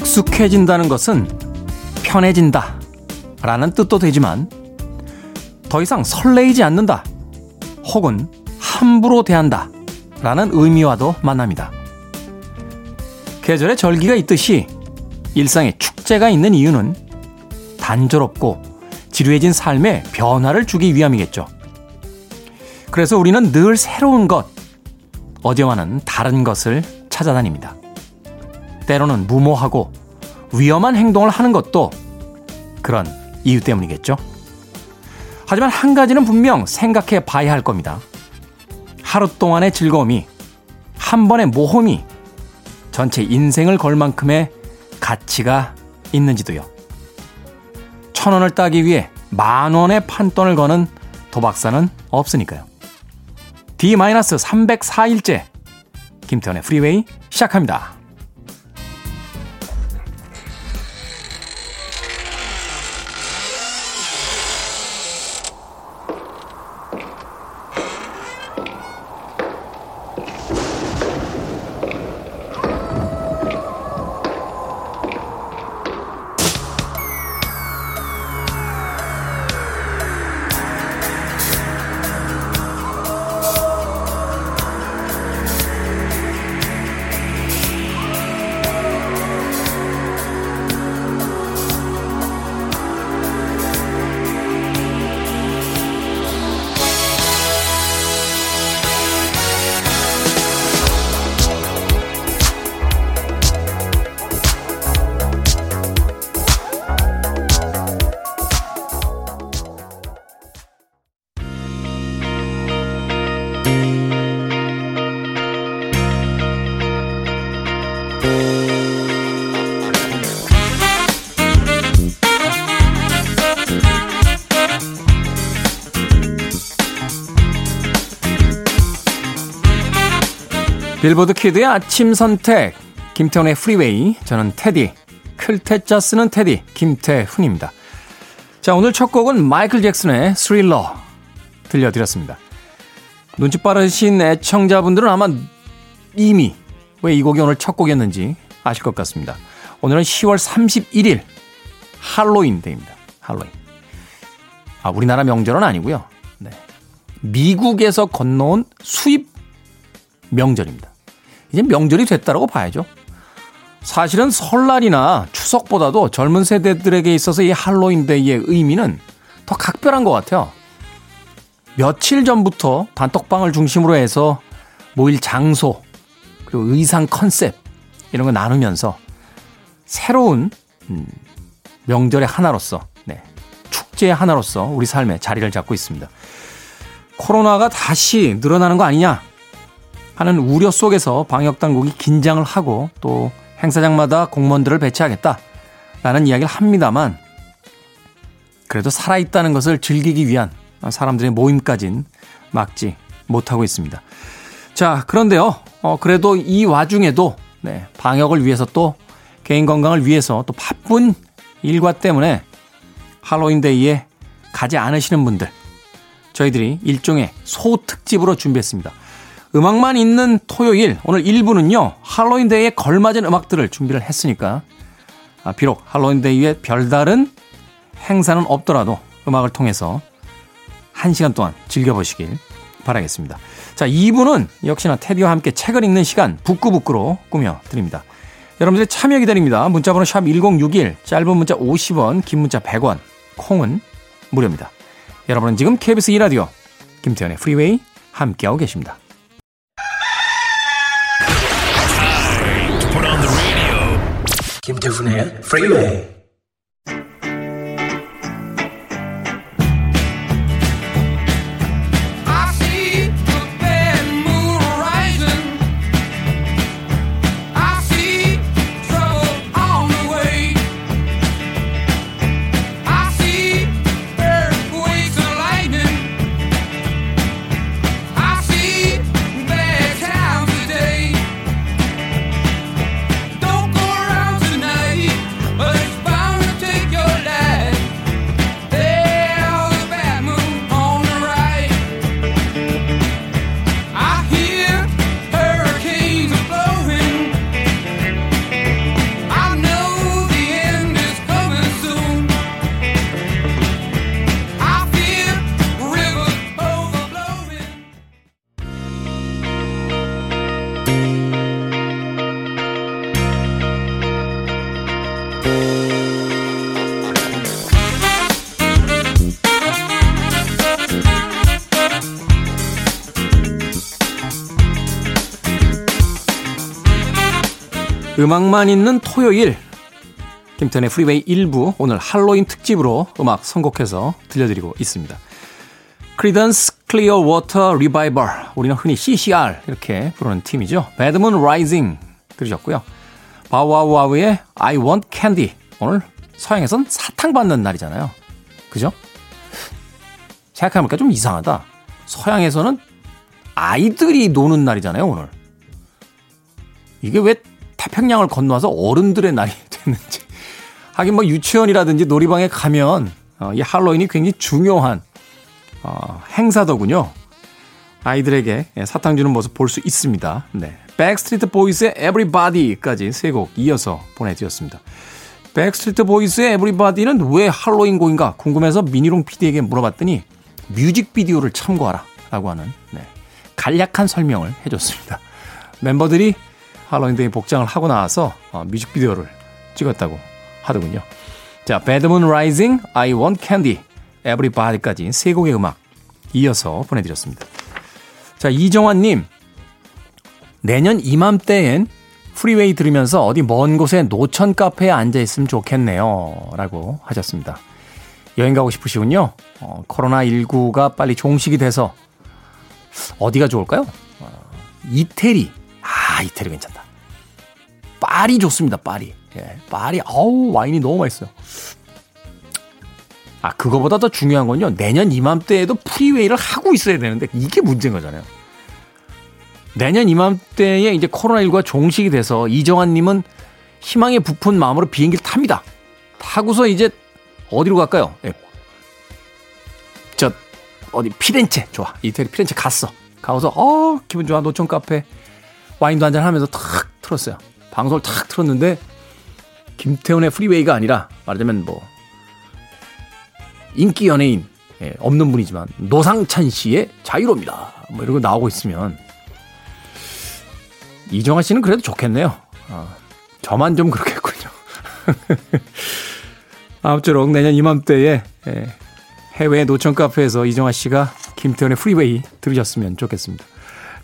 익숙해진다는 것은 편해진다 라는 뜻도 되지만 더 이상 설레이지 않는다 혹은 함부로 대한다 라는 의미와도 만납니다. 계절의 절기가 있듯이 일상에 축제가 있는 이유는 단조롭고 지루해진 삶에 변화를 주기 위함이겠죠. 그래서 우리는 늘 새로운 것, 어제와는 다른 것을 찾아다닙니다. 때로는 무모하고 위험한 행동을 하는 것도 그런 이유 때문이겠죠. 하지만 한 가지는 분명 생각해 봐야 할 겁니다. 하루 동안의 즐거움이 한 번의 모험이 전체 인생을 걸 만큼의 가치가 있는지도요. 천 원을 따기 위해 만 원의 판돈을 거는 도박사는 없으니까요. D-304일째 김태현의 프리웨이 시작합니다. 빌보드 키드의 아침 선택 김태훈의 프리웨이 저는 태디 클 태 자 쓰는 태디 김태훈입니다. 자 오늘 첫 곡은 마이클 잭슨의 스릴러 들려드렸습니다. 눈치 빠르신 애청자분들은 아마 이미 왜 이 곡이 오늘 첫 곡이었는지 아실 것 같습니다. 오늘은 10월 31일 할로윈 데이입니다. 할로윈. 아 우리나라 명절은 아니고요. 네. 미국에서 건너온 수입 명절입니다. 이제 명절이 됐다라고 봐야죠. 사실은 설날이나 추석보다도 젊은 세대들에게 있어서 이 할로윈데이의 의미는 더 각별한 것 같아요. 며칠 전부터 단톡방을 중심으로 해서 모일 장소, 그리고 의상 컨셉, 이런 거 나누면서 새로운, 음, 명절의 하나로서, 네, 축제의 하나로서 우리 삶에 자리를 잡고 있습니다. 코로나가 다시 늘어나는 거 아니냐? 하는 우려 속에서 방역당국이 긴장을 하고 또 행사장마다 공무원들을 배치하겠다라는 이야기를 합니다만 그래도 살아있다는 것을 즐기기 위한 사람들의 모임까진 막지 못하고 있습니다. 자, 그런데요, 어, 그래도 이 와중에도 네, 방역을 위해서 또 개인 건강을 위해서 또 바쁜 일과 때문에 할로윈데이에 가지 않으시는 분들 저희들이 일종의 소특집으로 준비했습니다. 음악만 있는 토요일 오늘 1부는요. 할로윈데이에 걸맞은 음악들을 준비를 했으니까 아, 비록 할로윈데이에 별다른 행사는 없더라도 음악을 통해서 1시간 동안 즐겨보시길 바라겠습니다. 자, 2부는 역시나 테디와 함께 책을 읽는 시간 북구북구로 꾸며드립니다. 여러분들의 참여 기다립니다. 문자번호 샵 1061, 짧은 문자 50원, 긴 문자 100원, 콩은 무료입니다. 여러분은 지금 KBS 2라디오 김태현의 프리웨이 함께하고 계십니다. 김태훈 음악만 있는 토요일 김태훈의 프리웨이 1부 오늘 할로윈 특집으로 음악 선곡해서 들려드리고 있습니다. Creedence Clearwater Revival 우리는 흔히 CCR 이렇게 부르는 팀이죠. Bad Moon Rising 들으셨고요. Bow Wow Wow의 I want candy 오늘 서양에선 사탕 받는 날이잖아요. 그죠? 생각해보니까 좀 이상하다. 서양에서는 아이들이 노는 날이잖아요, 오늘. 이게 왜 태평양을 건너와서 어른들의 날이 됐는지. 하긴 뭐 유치원이라든지 놀이방에 가면 어, 이 할로윈이 굉장히 중요한 어, 행사더군요. 아이들에게 예, 사탕 주는 모습 볼 수 있습니다. 네. Backstreet Boys의 Everybody까지 세 곡 이어서 보내드렸습니다. Backstreet Boys의 Everybody는 왜 할로윈 곡인가 궁금해서 미니롱 PD에게 물어봤더니 뮤직비디오를 참고하라 라고 하는 네. 간략한 설명을 해줬습니다. 멤버들이 할로윈데이 복장을 하고 나와서 어, 뮤직비디오를 찍었다고 하더군요. 자, Moon Rising, I Want Candy, Everybody까지 세 곡의 음악 이어서 보내드렸습니다. 자, 이정환님. 내년 이맘때엔 프리웨이 들으면서 어디 먼 곳에 노천 카페에 앉아있으면 좋겠네요. 라고 하셨습니다. 여행 가고 싶으시군요. 어, 코로나19가 빨리 종식이 돼서 어디가 좋을까요? 어, 이태리. 아, 이태리 괜찮다. 파리 좋습니다, 파리. 예, 파리, 어우, 와인이 너무 맛있어요. 아, 그거보다 더 중요한 건요. 내년 이맘때에도 프리웨이를 하고 있어야 되는데 이게 문제인 거잖아요. 내년 이맘때에 이제 코로나19가 종식이 돼서 이정환님은 희망에 부푼 마음으로 비행기를 탑니다. 타고서 이제 어디로 갈까요? 예. 저 어디 피렌체 좋아 이태리 피렌체 갔어. 가서 어 기분 좋아 노천 카페 와인도 한잔 하면서 탁 틀었어요. 방송을 탁 틀었는데 김태훈의 프리웨이가 아니라 말하자면 뭐 인기 연예인 예, 없는 분이지만 노상찬 씨의 자유로입니다. 뭐거 나오고 있으면 이정아 씨는 그래도 좋겠네요. 어, 저만 좀 그렇겠군요. 아무쪼록 내년 이맘때에 예, 해외 노천 카페에서 이정아 씨가 김태훈의 프리웨이 들으셨으면 좋겠습니다.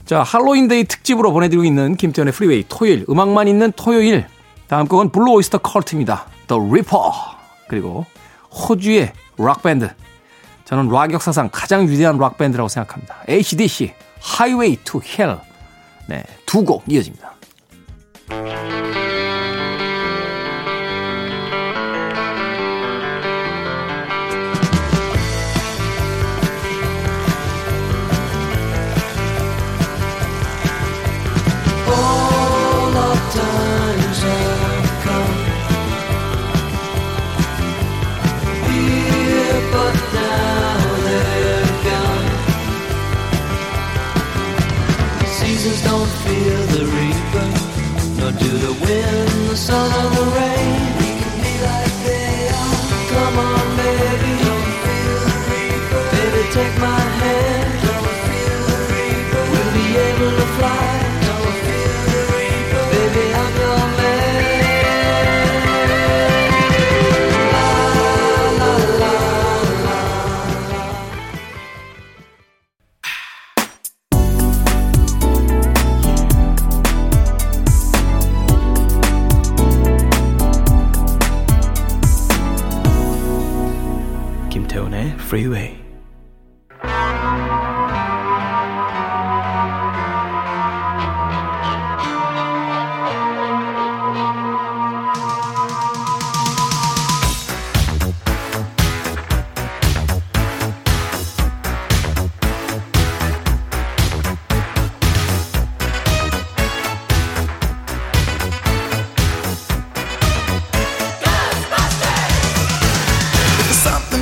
자, 할로윈데이 특집으로 보내드리고 있는 김태훈의 프리웨이 토요일, 음악만 있는 토요일. 다음 곡은 Blue Öyster Cult입니다. The Reaper. 그리고 호주의 락밴드. 저는 락 역사상 가장 위대한 락밴드라고 생각합니다. AC/DC, Highway to Hell. 네, 두 곡 이어집니다.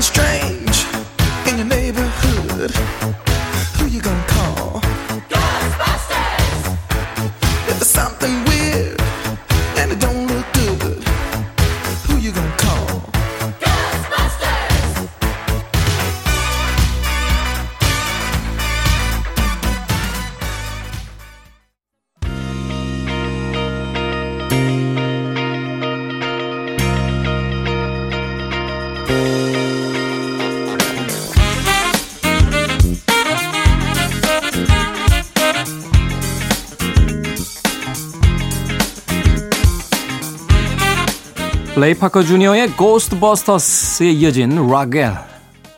strange. 레이 파커 주니어의 Ghostbusters에 이어진 Rockwell,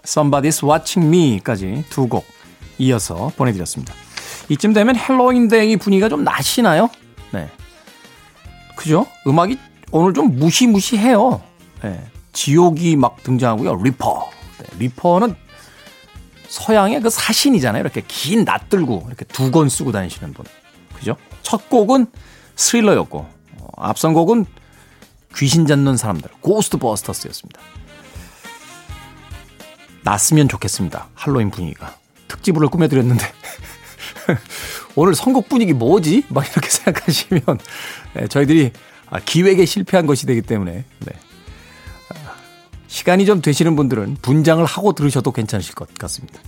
Somebody's Watching Me까지 두 곡 이어서 보내드렸습니다. 이쯤 되면 헬로윈데이 분위기가 좀 나시나요? 네. 그죠? 음악이 오늘 좀 무시무시해요. 네. 지옥이 막 등장하고요. Reaper. 네. Reaper는 서양의 그 사신이잖아요. 이렇게 긴 낫 들고 이렇게 두건 쓰고 다니시는 분. 그죠? 첫 곡은 스릴러였고, 어, 앞선 곡은 귀신 잡는 사람들, 고스트 버스터스였습니다. 났으면 좋겠습니다. 할로윈 분위기가. 특집으로 꾸며드렸는데. 오늘 선곡 분위기 뭐지? 막 이렇게 생각하시면 네, 저희들이 아, 기획에 실패한 것이 되기 때문에 네. 아, 시간이 좀 되시는 분들은 분장을 하고 들으셔도 괜찮으실 것 같습니다.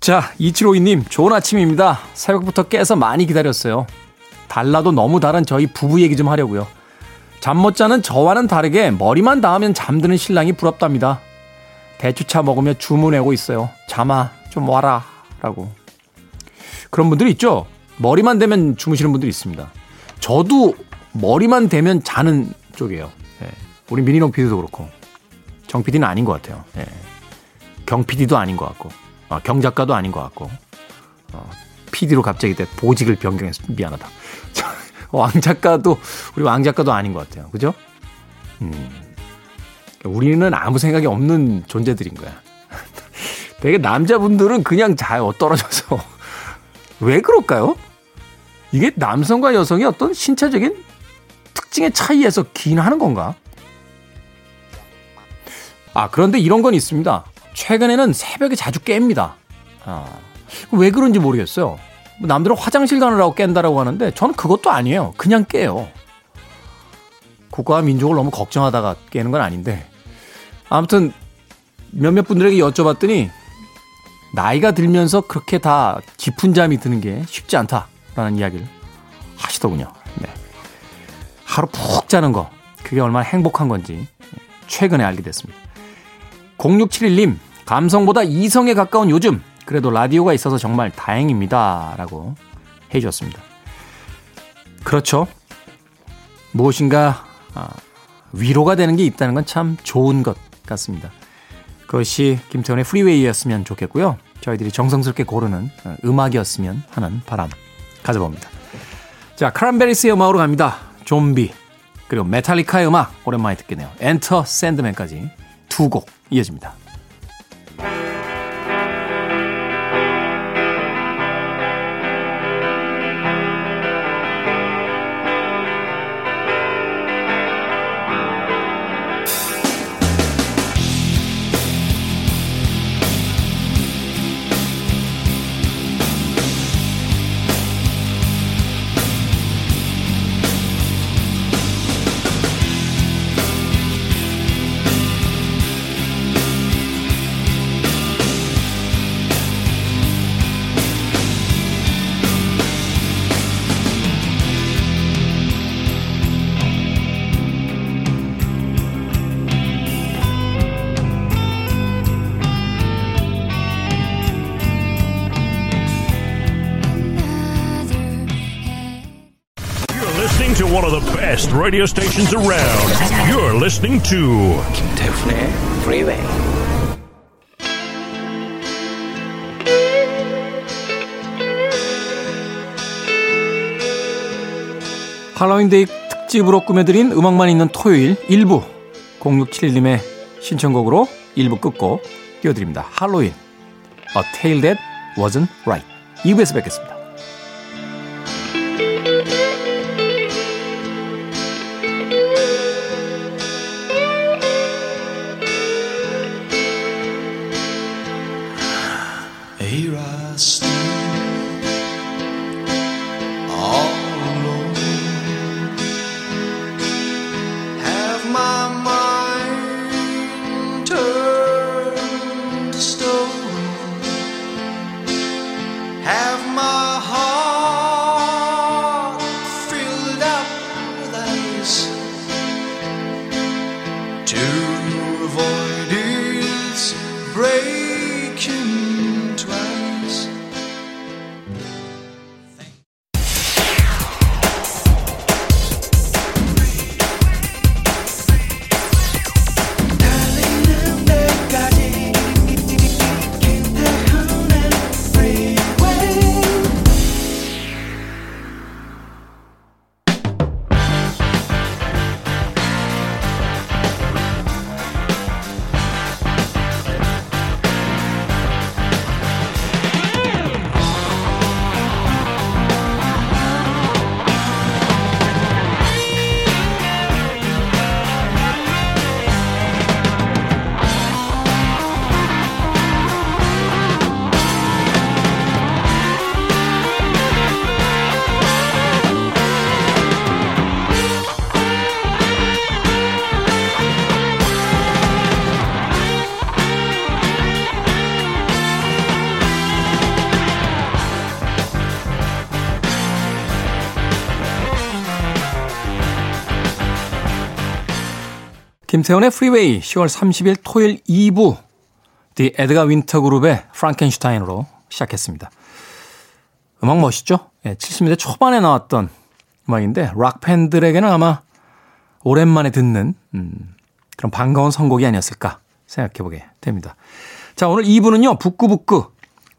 자, 2752님, 좋은 아침입니다. 새벽부터 깨서 많이 기다렸어요. 달라도 너무 다른 저희 부부 얘기 좀 하려고요. 잠 못 자는 저와는 다르게 머리만 닿으면 잠드는 신랑이 부럽답니다. 대추차 먹으며 주문하고 있어요. 잠아, 좀 와라. 라고. 그런 분들이 있죠? 머리만 대면 주무시는 분들이 있습니다. 저도 머리만 대면 자는 쪽이에요. 예. 우리 미니롱 PD도 그렇고. 정 PD는 아닌 것 같아요. 예. 경 PD도 아닌 것 같고. 아, 경 작가도 아닌 것 같고. 어, PD로 갑자기 보직을 변경해서 미안하다. 왕 작가도 우리 왕 작가도 아닌 것 같아요. 그죠? 음. 우리는 아무 생각이 없는 존재들인 거야. 되게 남자분들은 그냥 자요 떨어져서 왜 그럴까요? 이게 남성과 여성의 어떤 신체적인 특징의 차이에서 기인하는 건가? 아 그런데 이런 건 있습니다. 최근에는 새벽에 자주 깹니다. 아, 왜 그런지 모르겠어요. 뭐 남들은 화장실 가느라고 깬다라고 하는데 저는 그것도 아니에요. 그냥 깨요. 국가와 민족을 너무 걱정하다가 깨는 건 아닌데 아무튼 몇몇 분들에게 여쭤봤더니 나이가 들면서 그렇게 다 깊은 잠이 드는 게 쉽지 않다라는 이야기를 하시더군요. 네. 하루 푹 자는 거 그게 얼마나 행복한 건지 최근에 알게 됐습니다. 0671님 감성보다 이성에 가까운 요즘 그래도 라디오가 있어서 정말 다행입니다. 라고 해 주셨습니다. 그렇죠. 무엇인가 아, 위로가 되는 게 있다는 건 참 좋은 것 같습니다. 그것이 김태훈의 프리웨이였으면 좋겠고요. 저희들이 정성스럽게 고르는 어, 음악이었으면 하는 바람 가져봅니다. 자, Cranberries의 음악으로 갑니다. 좀비. 그리고 Metallica의 음악 오랜만에 듣겠네요. Enter Sandman까지 두 곡 이어집니다. Radio stations around. You're listening to 김태훈의 Freeway. 할로윈데이 특집으로 꾸며드린 음악만 있는 토요일 1부 0671님의 신청곡으로 1부 끝곡 띄워드립니다. 할로윈 A Tale That Wasn't Right 2부에서 뵙겠습니다. 김태훈의 프리웨이 10월 30일 토요일 2부 The Edgar Winter Group의 Frankenstein으로 시작했습니다. 음악 멋있죠? 예, 70년대 초반에 나왔던 음악인데 락 팬들에게는 아마 오랜만에 듣는 음, 그런 반가운 선곡이 아니었을까 생각해보게 됩니다. 자 오늘 2부는요 북구북구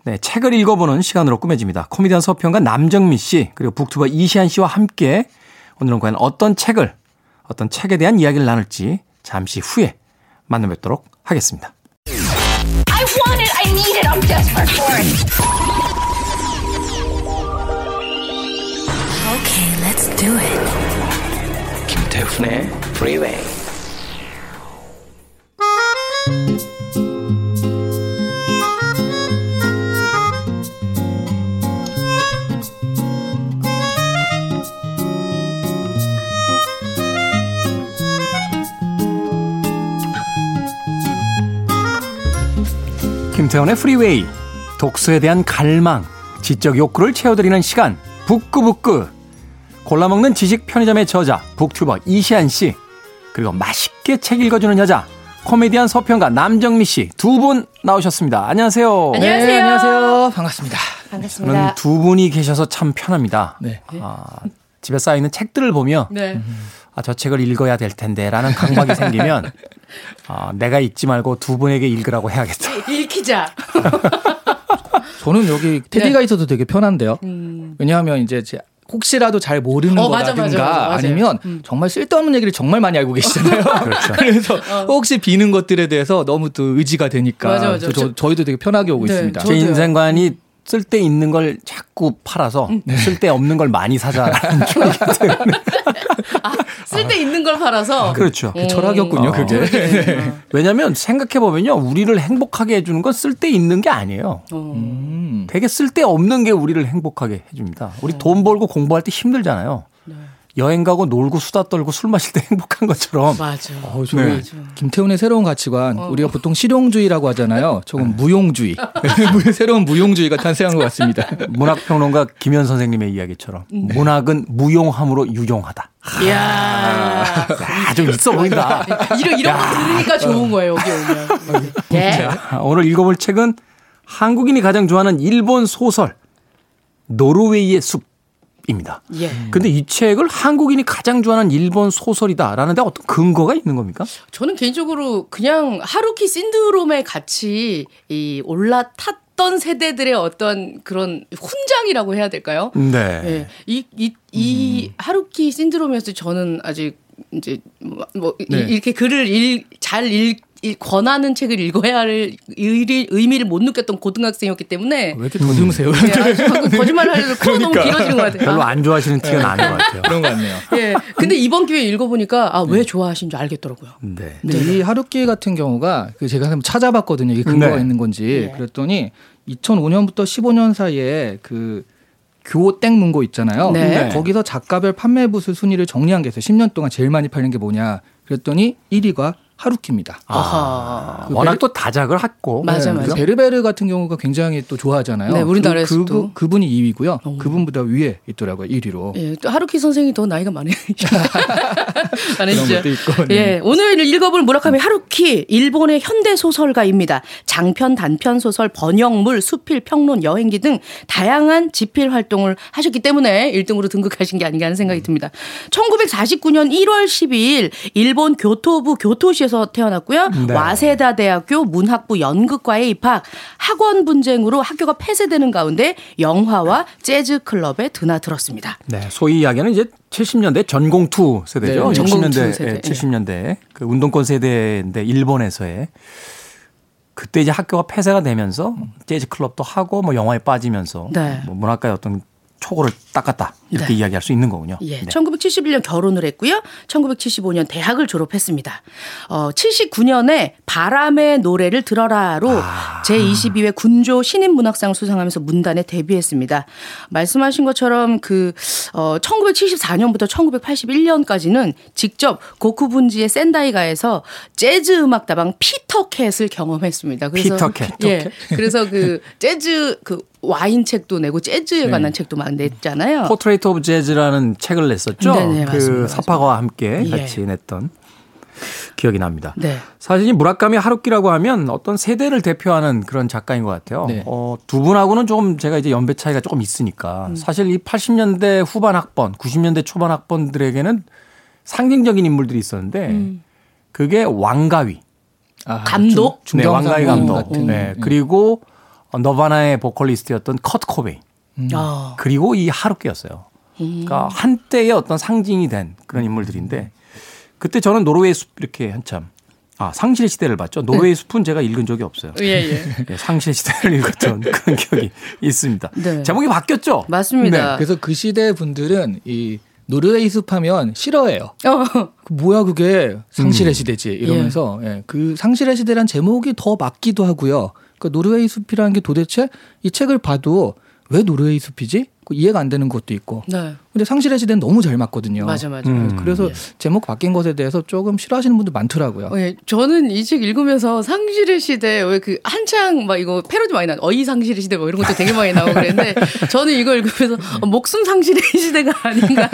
네, 책을 읽어보는 시간으로 꾸며집니다. 코미디언 서평가 남정미 씨 그리고 북튜버 이시안 씨와 함께 오늘은 과연 어떤 책을 어떤 책에 대한 이야기를 나눌지 잠시 후에 만나 뵙도록 하겠습니다. I want it. I need it. I'm desperate for it. Okay, let's do it. 김태훈의 Freeway. 김태훈의 프리웨이 독서에 대한 갈망 지적 욕구를 채워드리는 시간 북구북구 골라먹는 지식 편의점의 저자 북튜버 이시안 씨 그리고 맛있게 책 읽어주는 여자 코미디언 서평가 남정미 씨 두 분 나오셨습니다. 안녕하세요. 안녕하세요. 네, 안녕하세요. 반갑습니다. 저는 반갑습니다. 두 분이 계셔서 참 편합니다. 네. 아, 집에 쌓여 있는 책들을 보면 네. 아, 저 책을 읽어야 될 텐데 라는 강박이 생기면 아, 내가 읽지 말고 두 분에게 읽으라고 해야겠다. 읽히자. 저는 여기 테디가 네. 있어도 되게 편한데요. 왜냐하면 이제 제 혹시라도 잘 모르는 어, 맞아, 거라든가 맞아, 맞아, 맞아요. 아니면 정말 쓸데없는 얘기를 정말 많이 알고 계시잖아요. 그렇죠. 그래서 혹시 비는 것들에 대해서 너무 또 의지가 되니까 맞아, 맞아. 저, 저, 저희도 되게 편하게 오고 네, 있습니다. 저- 제. 인생관이 쓸데 있는 걸 자꾸 팔아서 음. 쓸데 없는 걸 많이 사자라는 쪽이기 때문에 쓸데 있는 걸 팔아서. 그렇죠. 그 철학이었군요, 어. 그게. 네. 왜냐하면 생각해 보면요, 우리를 행복하게 해주는 건 쓸데 있는 게 아니에요. 음. 되게 쓸데 없는 게 우리를 행복하게 해줍니다. 우리 돈 벌고 공부할 때 힘들잖아요. 여행 가고 놀고 수다 떨고 술 마실 때 행복한 것처럼 맞아. 어, 네. 김태훈의 새로운 가치관 어. 우리가 보통 실용주의라고 하잖아요. 조금 무용주의 새로운 무용주의가 탄생한 것 같습니다. 문학 평론가 김현 선생님의 이야기처럼 문학은 무용함으로 유용하다. 이야. 아, 좀 있어 보인다. 이런, 이런 거 들으니까 좋은 거예요, 여기 오면. 예. 아, 오늘 읽어볼 책은 한국인이 가장 좋아하는 일본 소설 노르웨이의 숲 입니다. 예. 근데 이 책을 한국인이 가장 좋아하는 일본 소설이다라는 데 어떤 근거가 있는 겁니까? 저는 개인적으로 그냥 하루키 신드롬에 같이 이 올라탔던 세대들의 어떤 그런 훈장이라고 해야 될까요? 네. 예. 이, 이, 이 하루키 신드롬에서 저는 아직 이제 뭐, 뭐 이- 네. 이렇게 글을 읽, 잘 읽, 읽- 권하는 책을 읽어야 할 의리, 의미를 못 느꼈던 고등학생이었기 때문에 왜 이렇게 더듬으세요? 예, 아, 방금 거짓말을 하려고 코가 너무 길어지는 것 같아요. 별로 아, 안 좋아하시는 티가 나는 것 같아요. 그런 것 같네요. 예. 근데 이번 기회에 읽어보니까 아, 왜 좋아하신 줄 알겠더라고요. 네. 근데 이 하루키 같은 경우가 그 제가 한번 찾아봤거든요. 이게 근거가 네. 있는 건지. 네. 그랬더니 2005년부터 15년 사이에 그 교땡 문고 있잖아요. 네. 거기서 작가별 판매 부수 순위를 정리한 게 있어요. 10년 동안 제일 많이 팔린 게 뭐냐. 그랬더니 1위가 하루키입니다. 아, 워낙 또 다작을 했고. 맞아, 네, 맞아. 베르베르 같은 경우가 굉장히 또 좋아하잖아요. 네, 우리나라에서도. 그, 그, 그분이 2위고요. 그분보다 위에 있더라고요. 1위로. 예, 또 하루키 선생이 더 나이가 많으 그런 많으시죠. 것도 있고. 네. 예, 오늘 읽어볼 무라카미 하루키 일본의 현대 소설가입니다. 장편, 단편 소설, 번역물, 수필, 평론, 여행기 등 다양한 집필 활동을 하셨기 때문에 1등으로 등극하신 게 아닌가 하는 생각이 듭니다. 1949년 1월 12일 일본 교토부 교토시 에서 태어났고요. 네. 와세다 대학교 문학부 연극과에 입학. 학원 분쟁으로 학교가 폐쇄되는 가운데 영화와 재즈 클럽에 드나들었습니다. 네, 소위 이야기하는 이제 70년대 전공투 세대죠. 네, 전공투 60년대, 세대. 예, 70년대 그 운동권 세대인데 일본에서의 그때 이제 학교가 폐쇄가 되면서 재즈 클럽도 하고 뭐 영화에 빠지면서 네. 뭐 문학가의 어떤 초고를 닦았다 이렇게 네. 이야기할 수 있는 거군요. 예, 네. 1971년 결혼을 했고요. 1975년 대학을 졸업했습니다. 어, 79년에 바람의 노래를 들어라로 아. 제22회 군조 신인 문학상을 수상하면서 문단에 데뷔했습니다. 말씀하신 것처럼 그 어, 1974년부터 1981년까지는 직접 고쿠분지의 센다이가에서 재즈 음악 다방 피터캣을 경험했습니다. 그래서 피터캣. 예. 그래서 그 재즈 그 와인 책도 내고 재즈에 관한 책도 막 냈잖아요. Portrait of Jazz라는 책을 냈었죠. 네네, 그 맞습니다, 삽화가와 함께 예. 같이 냈던. 기억이 납니다. 네. 사실 이 무라카미 하루키라고 하면 어떤 세대를 대표하는 그런 작가인 것 같아요. 네. 어, 두 분하고는 조금 제가 이제 연배 차이가 조금 있으니까 사실 이 80년대 후반 학번, 90년대 초반 학번들에게는 상징적인 인물들이 있었는데 그게 왕가위. 아, 감독? 중- 네, 왕가위 감독. 같은. 네. 음. 그리고 어, 너바나의 보컬리스트였던 컷 코베인. 아. 그리고 이 하루키였어요. 그러니까 한때의 어떤 상징이 된 그런 인물들인데 그때 저는 노르웨이 숲 이렇게 한참 아 상실의 시대를 봤죠. 노르웨이 숲은 제가 읽은 적이 없어요. 예, 예. 예, 상실의 시대를 읽었던 그런 기억이 있습니다. 네. 제목이 바뀌었죠. 맞습니다. 그래서 그 시대 분들은 이 노르웨이 숲하면 싫어해요. 어. 그 뭐야 그게 상실의 시대지 이러면서 예, 그 상실의 시대란 제목이 더 맞기도 하고요. 그 노르웨이 숲이라는 게 도대체 이 책을 봐도 왜 노르웨이 숲이지? 그 이해가 안 되는 것도 있고. 네. 근데 상실의 시대는 너무 잘 맞거든요. 맞아, 맞아. 음. 그래서 제목 바뀐 것에 대해서 조금 싫어하시는 분들 많더라고요. 예, 저는 이 책 읽으면서 상실의 시대 왜 그 한창 막 이거 패러디 많이 나 어이 상실의 시대 뭐 이런 것도 되게 많이 나오고 그랬는데 저는 이걸 읽으면서 어, 목숨 상실의 시대가 아닌가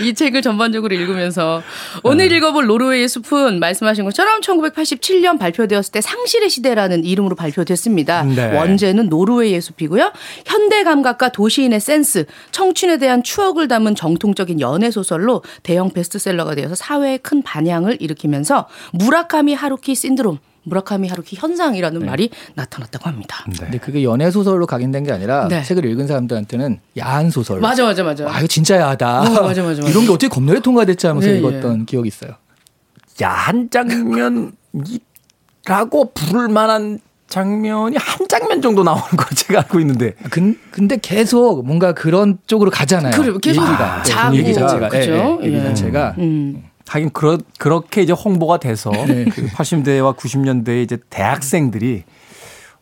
이 책을 전반적으로 읽으면서 오늘 읽어볼 노르웨이의 숲은 말씀하신 것처럼 1987년 발표되었을 때 상실의 시대라는 이름으로 발표됐습니다. 네. 원제는 노르웨이의 숲이고요. 현대 감각과 도시인의 센스, 청춘에 대한 추억을 담은 정통적인 연애 소설로 대형 베스트셀러가 되어서 사회에 큰 반향을 일으키면서 무라카미 하루키 신드롬, 무라카미 하루키 현상이라는 말이 나타났다고 합니다. 네. 근데 그게 연애 소설로 각인된 게 아니라 네. 책을 읽은 사람들한테는 야한 소설. 맞아, 맞아, 맞아. 아 이거 진짜 야하다. 어, 맞아, 맞아, 맞아. 이런 게 어떻게 검열에 통과됐지 하면서 예, 읽었던 기억이 있어요. 야한 장면이라고 부를 만한 장면이 한 장면 정도 나오는 걸 제가 알고 있는데 근, 근데 계속 뭔가 그런 쪽으로 가잖아요. 그래, 계속 얘기가. 자고, 네, 얘기 자체가. 그죠? 예, 예, 얘기 예. 자체가. 음. 하긴 그렇, 그렇게 이제 홍보가 돼서 그 80년대와 90년대에 이제 대학생들이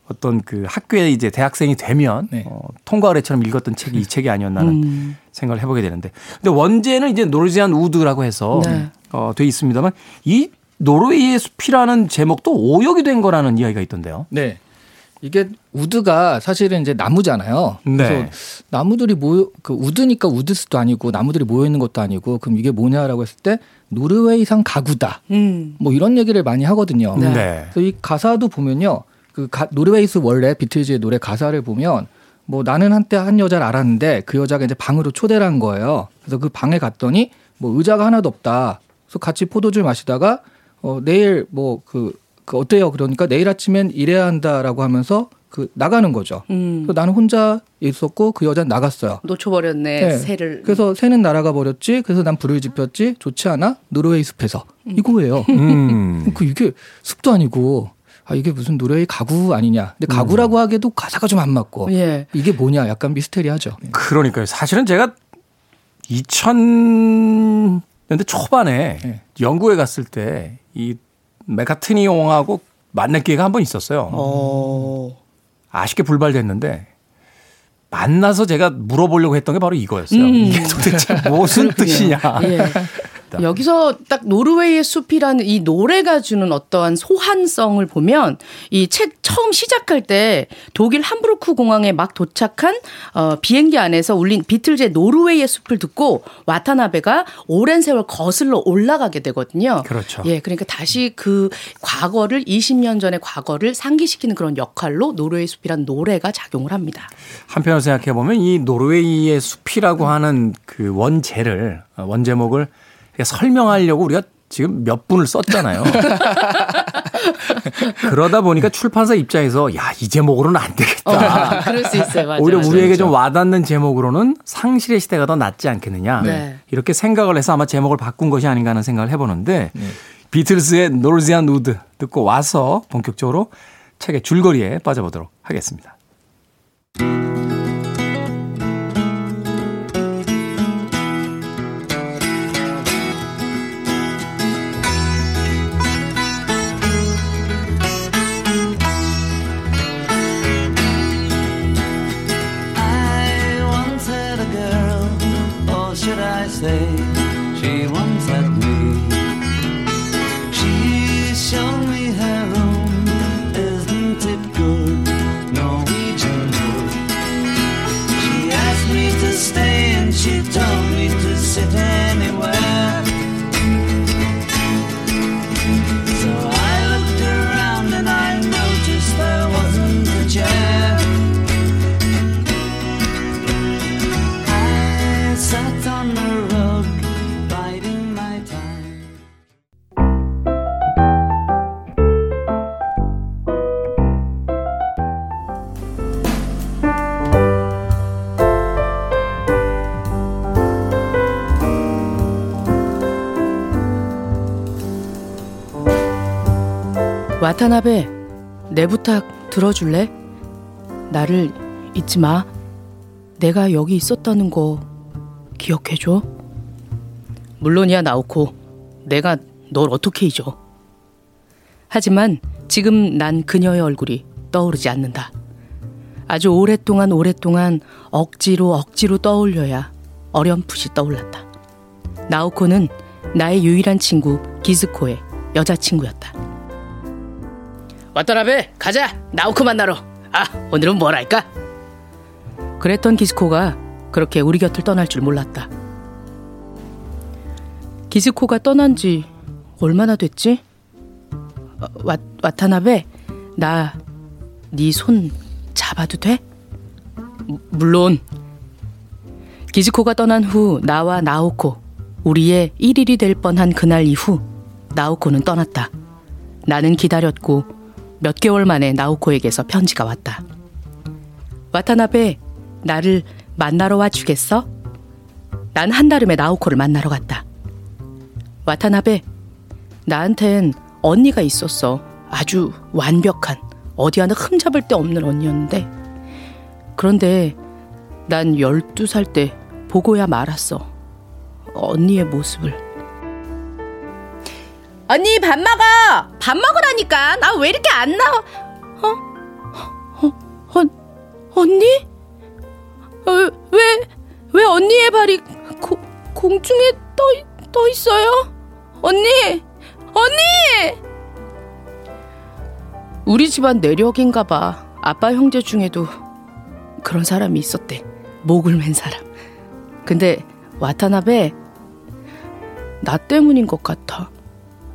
어떤 그 학교에 이제 대학생이 되면 네. 어, 통과 의례처럼 읽었던 책이 이 책이 아니었나는 음. 생각을 해보게 되는데 근데 원제는 이제 Norwegian Wood라고 해서 네. 어, 돼 있습니다만 이 노르웨이의 숲이라는 제목도 오역이 된 거라는 이야기가 있던데요. 네. 이게 wood가 사실은 이제 나무잖아요. 네. 그래서 나무들이 모여 그 wood니까 woods도 아니고 나무들이 모여 있는 것도 아니고 그럼 이게 뭐냐라고 했을 때 노르웨이산 가구다. 음. 뭐 이런 얘기를 많이 하거든요. 네. 그래서 이 가사도 보면요. 그 가, 노르웨이스 원래 비틀즈의 노래 가사를 보면 뭐 나는 한때 한 여자를 알았는데 그 여자가 이제 방으로 초대를 한 거예요. 그래서 그 방에 갔더니 뭐 의자가 하나도 없다. 그래서 같이 포도주를 마시다가 어 내일 뭐그 그 어때요? 그러니까 내일 아침엔 일해야 한다라고 하면서 그 나가는 거죠. 음. 그래서 나는 혼자 있었고 그 여자는 나갔어요. 놓쳐버렸네, 네. 새를. 그래서 새는 날아가 버렸지. 그래서 난 불을 지폈지. 좋지 않아? 노르웨이 숲에서 이거예요. 음. 그 이게 숲도 아니고 아 이게 무슨 노래의 가구 아니냐. 근데 가구라고 하기에도 가사가 좀 안 맞고 예. 이게 뭐냐 약간 미스테리하죠. 그러니까요. 사실은 제가 2000 년대 초반에 네. 영국에 갔을 때 이 메카트니 용하고 만날 기회가 한 번 있었어요. 어. 아쉽게 불발됐는데 만나서 제가 물어보려고 했던 게 바로 이거였어요. 음. 이게 도대체 무슨 뜻이냐. 예. 여기서 딱 노르웨이의 숲이라는 이 노래가 주는 어떠한 소환성을 보면 이 책 처음 시작할 때 독일 함부르크 공항에 막 도착한 어, 비행기 안에서 울린 비틀즈의 노르웨이의 숲을 듣고 와타나베가 오랜 세월 거슬러 올라가게 되거든요. 그렇죠. 예, 그러니까 다시 그 과거를 20년 전의 과거를 상기시키는 그런 역할로 노르웨이 숲이라는 노래가 작용을 합니다. 한편으로 생각해 보면 이 노르웨이의 숲이라고 하는 그 원제를 어, 원제목을 설명하려고 우리가 지금 몇 분을 썼잖아요. 그러다 보니까 출판사 입장에서 야 이 제목으로는 안 되겠다. 어, 그럴 수 있어요. 맞아요. 오히려 맞아요. 우리에게 좀 와닿는 제목으로는 상실의 시대가 더 낫지 않겠느냐. 네. 이렇게 생각을 해서 아마 제목을 바꾼 것이 아닌가 하는 생각을 해보는데 네. 비틀스의 Norwegian Wood 듣고 와서 본격적으로 책의 줄거리에 빠져보도록 하겠습니다. 들어줄래? 나를 잊지 마. 내가 여기 있었다는 거 기억해줘. 물론이야, 나오코. 내가 널 어떻게 잊어. 하지만 지금 난 그녀의 얼굴이 떠오르지 않는다. 아주 오랫동안 오랫동안 억지로 억지로 떠올려야 어렴풋이 떠올랐다. 나오코는 나의 유일한 친구 기즈코의 여자친구였다. 왔더라베 가자 나오코 만나러. 아 오늘은 뭘 할까? 그랬던 기즈코가 그렇게 우리 곁을 떠날 줄 몰랐다. 기즈코가 떠난 지 얼마나 됐지? 어, 와, 와타나베 나 네 손 잡아도 돼? 무- 물론 기즈코가 떠난 후 나와 나오코 우리의 1일이 될 뻔한 그날 이후 나오코는 떠났다. 나는 기다렸고 몇 개월 만에 나오코에게서 편지가 왔다. 와타나베 나를 만나러 와 주겠어? 난 한달음에 나오코를 만나러 갔다. 와타나베 나한텐 언니가 있었어. 아주 완벽한 어디 하나 흠잡을 데 없는 언니였는데 그런데 난 12살 때 보고야 말았어. 언니의 모습을. 언니 밥 먹어. 밥 먹으라니까. 나 왜 이렇게 안 나와? 어? 어? 언 언니? 어, 왜, 왜 언니의 발이 고, 공중에 떠, 떠 있어요? 언니! 언니! 우리 집안 내력인가 봐. 아빠 형제 중에도 그런 사람이 있었대. 목을 맨 사람. 근데 와타나베 나 때문인 것 같아.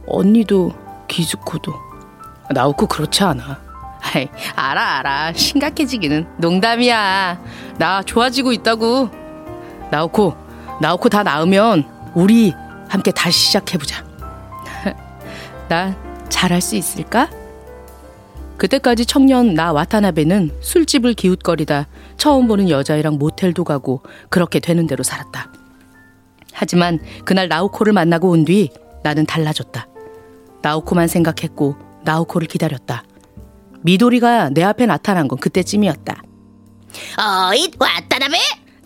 언니도 기즈코도 나오고 그렇지 않아. 아이, 알아 알아. 심각해지기는 농담이야. 나 좋아지고 있다고. 나오코 나오코 다 나으면 우리 함께 다시 시작해보자. 나 잘할 수 있을까? 그때까지 청년 나 와타나베는 술집을 기웃거리다 처음 보는 여자애랑 모텔도 가고 그렇게 되는 대로 살았다. 하지만 그날 나오코를 만나고 온 뒤 나는 달라졌다. 나오코만 생각했고 나오코를 기다렸다. 미도리가 내 앞에 나타난 건 그때쯤이었다. 어이 왔다라베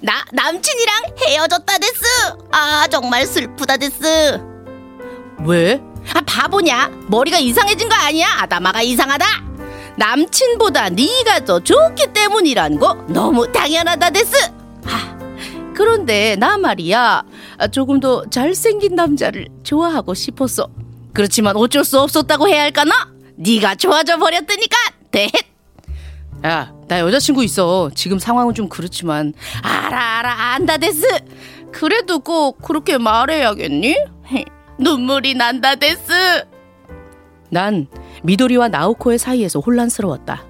나 남친이랑 헤어졌다 데스. 아 정말 슬프다 데스. 왜? 아 바보냐? 머리가 이상해진 거 아니야? 아다마가 이상하다. 남친보다 네가 더 좋기 때문이란 거 너무 당연하다 데스. 아 그런데 나 말이야. 아, 조금 더 잘생긴 남자를 좋아하고 싶었어 그렇지만 어쩔 수 없었다고 해야 할까나 네가 좋아져 버렸으니까 대 야, 나 여자친구 있어. 지금 상황은 좀 그렇지만. 알아 알아 안다 데스 그래도 꼭 그렇게 말해야겠니? 눈물이 난다 데스 난 미도리와 나오코의 사이에서 혼란스러웠다.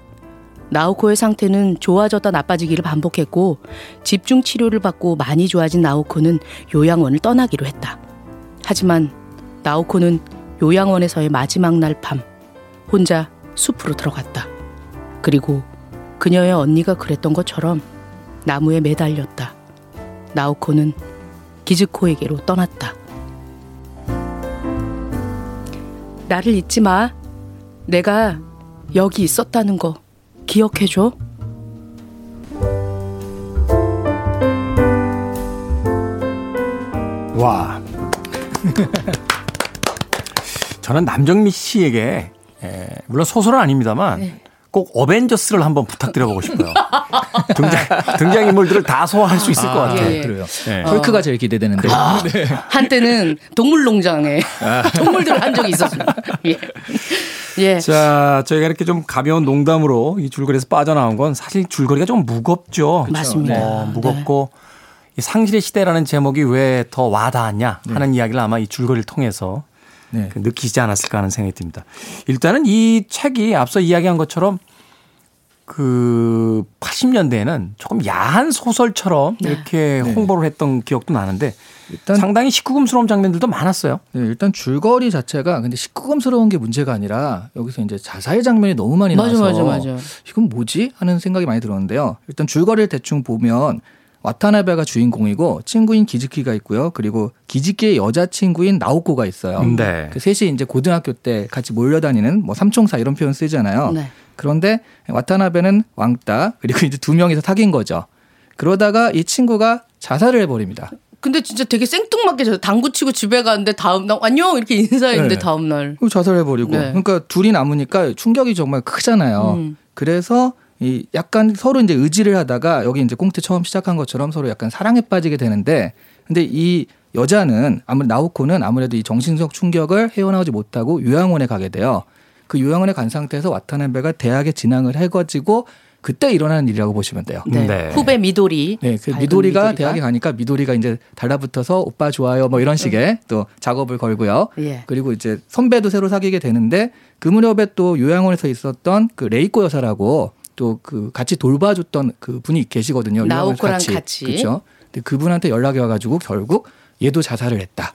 나오코의 상태는 좋아졌다 나빠지기를 반복했고 집중 치료를 받고 많이 좋아진 나오코는 요양원을 떠나기로 했다. 하지만 나오코는 요양원에서의 마지막 날 밤 혼자 숲으로 들어갔다. 그리고 그녀의 언니가 그랬던 것처럼 나무에 매달렸다. 나오코는 기즈코에게로 떠났다. 나를 잊지 마. 내가 여기 있었다는 거 기억해줘. 와. 저는 남정미 씨에게 에, 물론 소설은 아닙니다만 꼭 어벤져스를 한번 부탁드려보고 싶어요. 등장 등장 인물들을 다 소화할 수 있을 것 같아요. 예, 예. 그래요. 네. 헐크가 제일 기대되는데. 네. 한때는 동물농장에 동물들을 한 적이 있었습니다. 예. 예. 자, 저희가 이렇게 좀 가벼운 농담으로 이 줄거리에서 빠져나온 건 사실 줄거리가 좀 무겁죠. 맞습니다. 어, 무겁고 이 상실의 시대라는 제목이 왜 더 와닿았냐 하는 이야기를 아마 이 줄거리를 통해서 네. 그 느끼지 않았을까 하는 생각이 듭니다. 일단은 이 책이 앞서 이야기한 것처럼 그 80년대에는 조금 야한 소설처럼 이렇게 홍보를 했던 기억도 나는데 일단 상당히 19금스러운 장면들도 많았어요. 네, 일단 줄거리 자체가 근데 19금스러운 게 문제가 아니라 여기서 이제 자살 장면이 너무 많이 맞아, 나와서 맞아, 맞아. 이건 뭐지 하는 생각이 많이 들었는데요. 일단 줄거리를 대충 보면 와타나베가 주인공이고 친구인 기즈키가 있고요. 그리고 기즈키의 여자친구인 나오코가 있어요. 네. 그 셋이 이제 고등학교 때 같이 몰려다니는 뭐 삼총사 이런 표현 쓰잖아요. 네. 그런데 와타나베는 왕따 그리고 이제 두 명이서 사귄 거죠. 그러다가 이 친구가 자살을 해버립니다. 근데 진짜 되게 생뚱맞게 저 당구 치고 집에 가는데 다음 날 안녕 이렇게 인사했는데 네. 다음 날 자살해버리고. 네. 그러니까 둘이 남으니까 충격이 정말 크잖아요. 음. 그래서 이 약간 서로 이제 의지를 하다가 여기 이제 꽁트 처음 시작한 것처럼 서로 약간 사랑에 빠지게 되는데 근데 이 여자는 아무래도 나오코는 아무래도 이 정신적 충격을 헤어나오지 못하고 요양원에 가게 돼요. 그 요양원에 간 상태에서 와타나베가 대학에 진학을 해가지고 그때 일어나는 일이라고 보시면 돼요. 네. 네. 후배 미도리 네, 그 밝은 미도리가 대학에 가니까 미도리가 이제 달라붙어서 오빠 좋아요 뭐 이런 식의 또 작업을 걸고요. 예. 그리고 이제 선배도 새로 사귀게 되는데 그 무렵에 또 요양원에서 있었던 그 레이코 여사라고 또 그 같이 돌봐줬던 그 분이 계시거든요. 나오코랑 같이. 그렇죠. 근데 그분한테 연락이 와가지고 결국 얘도 자살을 했다.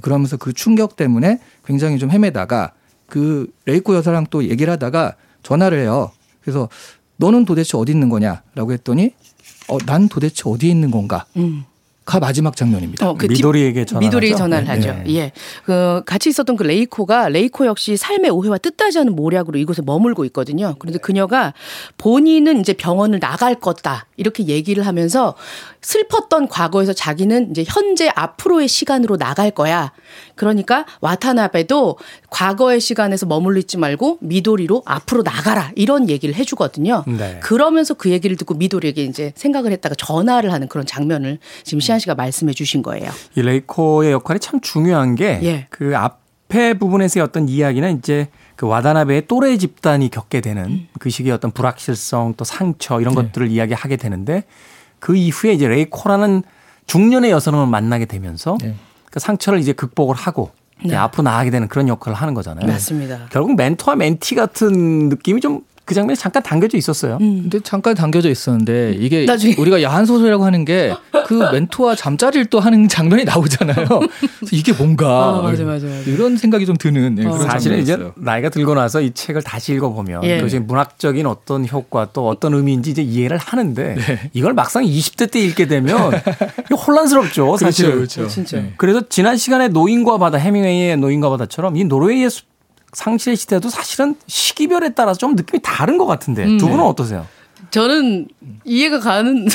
그러면서 그 충격 때문에 굉장히 좀 헤매다가 그 레이코 여사랑 또 얘기를 하다가 전화를 해요. 그래서 너는 도대체 어디 있는 거냐라고 했더니 어, 난 도대체 어디에 있는 건가? 음. 가 마지막 장면입니다. 어, 그 뒷- 미도리에게 전화를 미도리에게 하죠? 전화를 네. 하죠. 네. 예. 그 같이 있었던 그 레이코가 레이코 역시 삶의 오해와 뜻하지 않은 모략으로 이곳에 머물고 있거든요. 그런데 그녀가 본인은 이제 병원을 나갈 거다. 이렇게 얘기를 하면서 슬펐던 과거에서 자기는 이제 현재 앞으로의 시간으로 나갈 거야. 그러니까 와타나베도 과거의 시간에서 머물러 있지 말고 미도리로 앞으로 나가라. 이런 얘기를 해 주거든요. 네. 그러면서 그 얘기를 듣고 미도리에게 이제 생각을 했다가 전화를 하는 그런 장면을 지금 시안 씨가 말씀해 주신 거예요. 이 레이코의 역할이 참 중요한 게 예. 그 앞에 부분에서의 어떤 이야기는 이제 그 와다나베의 또래 집단이 겪게 되는 음. 그 시기의 어떤 불확실성 또 상처 이런 네. 것들을 이야기하게 되는데 그 이후에 이제 레이코라는 중년의 여성을 만나게 되면서 네. 그 상처를 이제 극복을 하고 이제 네. 앞으로 나아가게 되는 그런 역할을 하는 거잖아요. 맞습니다. 결국 멘토와 멘티 같은 느낌이 좀 그 장면에 잠깐 담겨져 있었어요. 근데 잠깐 담겨져 있었는데 이게 나중에. 우리가 야한 소설이라고 하는 게 그 멘토와 잠자리를 또 하는 장면이 나오잖아요. 이게 뭔가 아, 맞아, 맞아, 맞아. 이런 생각이 좀 드는 네, 그런 사실은 이제. 나이가 들고 나서 이 책을 다시 읽어보면 예. 도대체 문학적인 어떤 효과 또 어떤 의미인지 이제 이해를 하는데 네. 이걸 막상 20대 때 읽게 되면 혼란스럽죠 사실. 그렇죠. 진짜. 네. 그래서 지난 시간에 노인과 바다 해밍웨이의 노인과 바다처럼 이 노르웨이의 수- 상실의 시대도 사실은 시기별에 따라서 좀 느낌이 다른 것 같은데 음. 두 분은 어떠세요? 저는 이해가 가는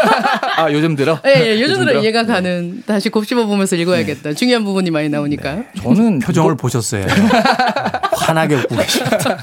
아 요즘 들어? 예, 예, 요즘 들어 들어? 이해가 가는 다시 곱씹어 보면서 읽어야겠다. 중요한 부분이 많이 나오니까. 저는 표정을 이거- 보셨어요. 환하게 웃고 계십니다.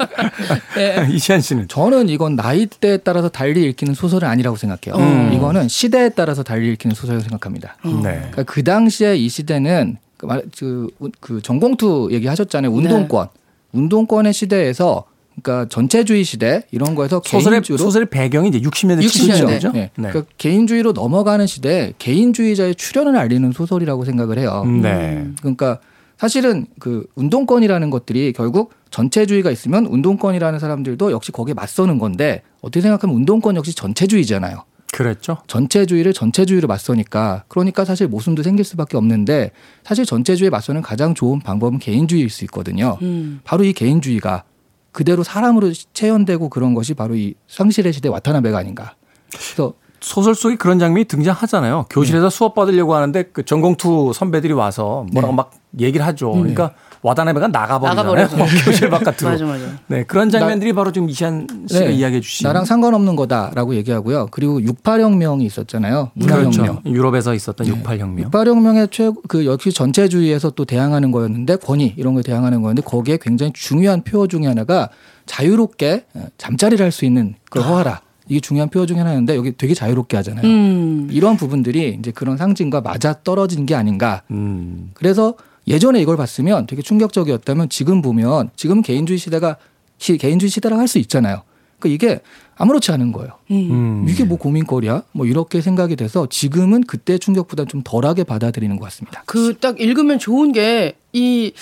예. 이시안 씨는 저는 이건 나이대에 따라서 달리 읽히는 소설은 아니라고 생각해요. 음. 이거는 시대에 따라서 달리 읽히는 소설이라고 생각합니다. 네. 그러니까 그 당시에 이 시대는 그, 말- 그, 그 전공투 얘기하셨잖아요. 운동권. 운동권의 시대에서 그러니까 전체주의 시대 이런 거에서 소설의 개인주로 소설의 배경이 이제 60년대 60 년대. 70년대죠. 네. 그러니까 개인주의로 넘어가는 시대에 개인주의자의 출현을 알리는 소설이라고 생각을 해요. 네. 그러니까 사실은 그 운동권이라는 것들이 결국 전체주의가 있으면 운동권이라는 사람들도 역시 거기에 맞서는 건데 어떻게 생각하면 운동권 역시 전체주의잖아요. 그랬죠. 전체주의를 전체주의로 맞서니까 그러니까 사실 모순도 생길 수밖에 없는데 사실 전체주의에 맞서는 가장 좋은 방법은 개인주의일 수 있거든요. 음. 바로 이 개인주의가 그대로 사람으로 체현되고 그런 것이 바로 이 상실의 시대 와타나베가 아닌가. 그래서 소설 속에 그런 장면이 등장하잖아요. 교실에서 수업 받으려고 하는데 그 전공투 선배들이 와서 뭐라고 네. 막 얘기를 하죠. 그러니까 와다나베가 나가버리잖아요. 막 교실 바깥으로. 맞아, 맞아. 네, 그런 장면들이 바로 지금 이시안 씨가 네, 이야기해 주신 나랑 상관없는 거다라고 얘기하고요. 그리고 68혁명이 있었잖아요. 문화혁명. 그렇죠. 유럽에서 있었던 68혁명. 68혁명의 최고 그 역시 전체주의에서 또 대항하는 거였는데 권위 이런 거에 대항하는 거였는데 거기에 굉장히 중요한 표어 중에 하나가 자유롭게 어, 잠자리를 할 수 있는 걸 허하라. 이게 중요한 표어 중에 하나였는데 여기 되게 자유롭게 하잖아요. 음. 이런 부분들이 이제 그런 상징과 맞아 떨어진 게 아닌가. 음. 그래서 예전에 이걸 봤으면 되게 충격적이었다면 지금 보면 지금 개인주의 시대가 시- 개인주의 시대라고 할수 있잖아요. 그러니까 이게 아무렇지 않은 거예요. 음. 이게 뭐 고민거리야? 뭐 이렇게 생각이 돼서 지금은 그때 충격보다 좀 덜하게 받아들이는 것 같습니다. 그 딱 읽으면 좋은 게이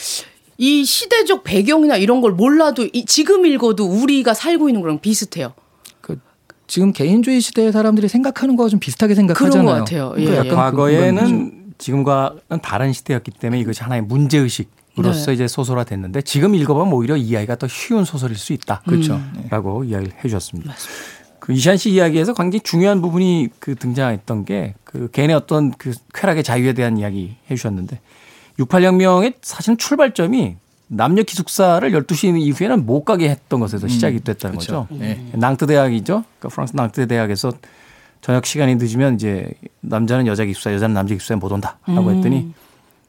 이 시대적 배경이나 이런 걸 몰라도 이 지금 읽어도 우리가 살고 있는 거랑 비슷해요. 그 지금 개인주의 시대의 사람들이 생각하는 거와 좀 비슷하게 생각하잖아요. 그런 것 같아요. 예, 그러니까 예. 과거에는 지금과는 다른 시대였기 때문에 이것이 하나의 문제 의식으로서 네. 이제 소설화됐는데 지금 읽어보면 오히려 이해하기가 더 쉬운 소설일 수 있다. 그렇죠. 음. 네. 라고 이야기를 해주셨습니다. 그 이시안 씨 이야기에서 굉장히 중요한 부분이 그 등장했던 게 그 개인의 어떤 그 쾌락의 자유에 대한 이야기 해 주셨는데 68혁명의 사실은 출발점이 남녀 기숙사를 12시 이후에는 못 가게 했던 것에서 시작이 됐다는 그렇죠. 거죠. 네. 낭트 대학이죠. 그러니까 프랑스 낭트 대학에서 저녁 시간이 늦으면 이제 남자는 여자 기숙사, 여자는 남자 기숙사에 못 온다라고 했더니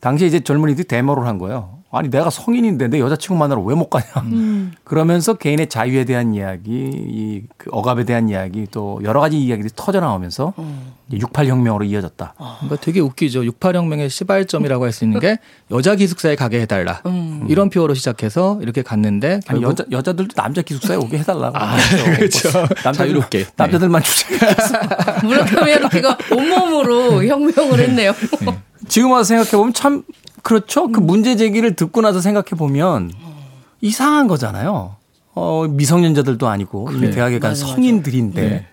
당시에 이제 젊은이들이 데모를 한 거예요. 아니 내가 성인인데 내 여자친구 만나러 왜 못 가냐. 그러면서 개인의 자유에 대한 이야기, 이 그 억압에 대한 이야기 또 여러 가지 이야기들이 터져 나오면서 68혁명으로 이어졌다. 그러니까 되게 웃기죠. 68혁명의 시발점이라고 할 수 있는 게 여자 기숙사에 가게 해달라. 이런 표어로 시작해서 이렇게 갔는데 아니, 여자 여자들도 남자 기숙사에 오게 해달라고. 그렇죠. 남자들, 자유롭게. 네. 남자들만 주제. 무라카미 하루키가 온몸으로 혁명을 했네요. 지금 와서 생각해 보면 참 그렇죠. 그 문제 제기를 듣고 나서 생각해 보면 이상한 거잖아요. 어, 미성년자들도 아니고 이미 그래. 대학에 간 맞아, 맞아. 성인들인데 네.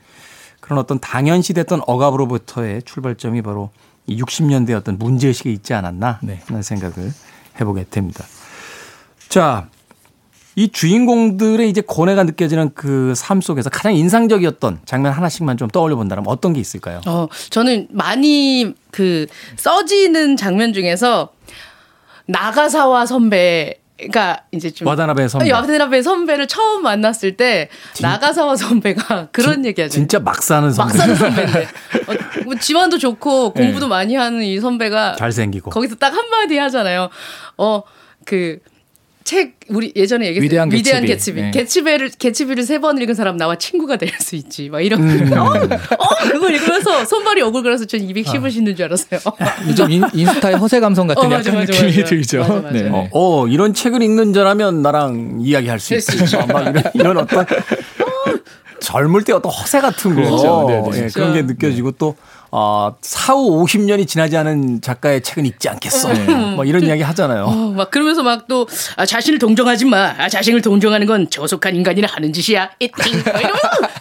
그런 어떤 당연시 됐던 억압으로부터의 출발점이 바로 이 60년대 어떤 문제의식이 있지 않았나 네. 하는 생각을 해보게 됩니다. 자, 이 주인공들의 이제 고뇌가 느껴지는 그 삶 속에서 가장 인상적이었던 장면 하나씩만 좀 떠올려 본다면 어떤 게 있을까요? 어, 저는 많이 그 써지는 장면 중에서 나가사와 선배가 이제 좀 와다나베 선배. 와다나베 선배를 처음 만났을 때 나가사와 선배가 그런 얘기하죠. 진짜 막 사는 선배. 막 사는 선배인데 어, 뭐 집안도 좋고 공부도 많이 하는 이 선배가 잘생기고. 거기서 딱 한마디 하잖아요. 어, 그, 책, 우리 예전에 얘기했어요. 위대한 개츠비. 개츠비. 네. 개츠비를, 개츠비를 세 번 읽은 사람 나와 친구가 될 수 있지. 막 이런. 음. 어, 어, 그걸 읽으면서 손발이 오글거려서 전 210을 신는 줄 알았어요. 요즘 인, 인스타의 허세 감성 같은 어, 맞아, 약간 맞아, 느낌이 맞아. 들죠. 맞아, 맞아. 네. 어, 어, 이런 책을 읽는 자라면 나랑 이야기할 수 있어. 막 이런, 이런 어떤 젊을 때 어떤 허세 같은 거. 그렇죠. 네, 네. 예, 그런 게 느껴지고 또, 어, 사후 50년이 지나지 않은 작가의 책은 읽지 않겠어. 뭐 이런 이야기 하잖아요. 어, 막 그러면서 막 또 아, 자신을 동정하지 마. 아, 자신을 동정하는 건 저속한 인간이나 하는 짓이야. 이팅.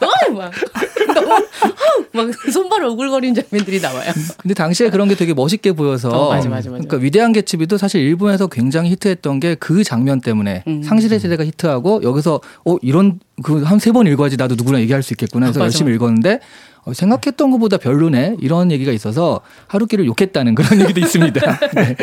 어, 막 어, 막 손발 오글거리는 장면들이 나와요. 근데 당시에 그런 게 되게 멋있게 보여서 어, 맞아, 맞아, 맞아. 그러니까 위대한 개츠비도 사실 일본에서 굉장히 히트했던 게 그 장면 때문에 음. 상실의 세대가 히트하고 여기서 어 이런 그 한 세 번 읽어야지 나도 누구나 얘기할 수 있겠구나 해서 맞아, 열심히. 읽었는데 어, 생각했던 것보다 별로네 이런 얘기가 있어서 하루키를 욕했다는 그런 얘기도 있습니다. 네.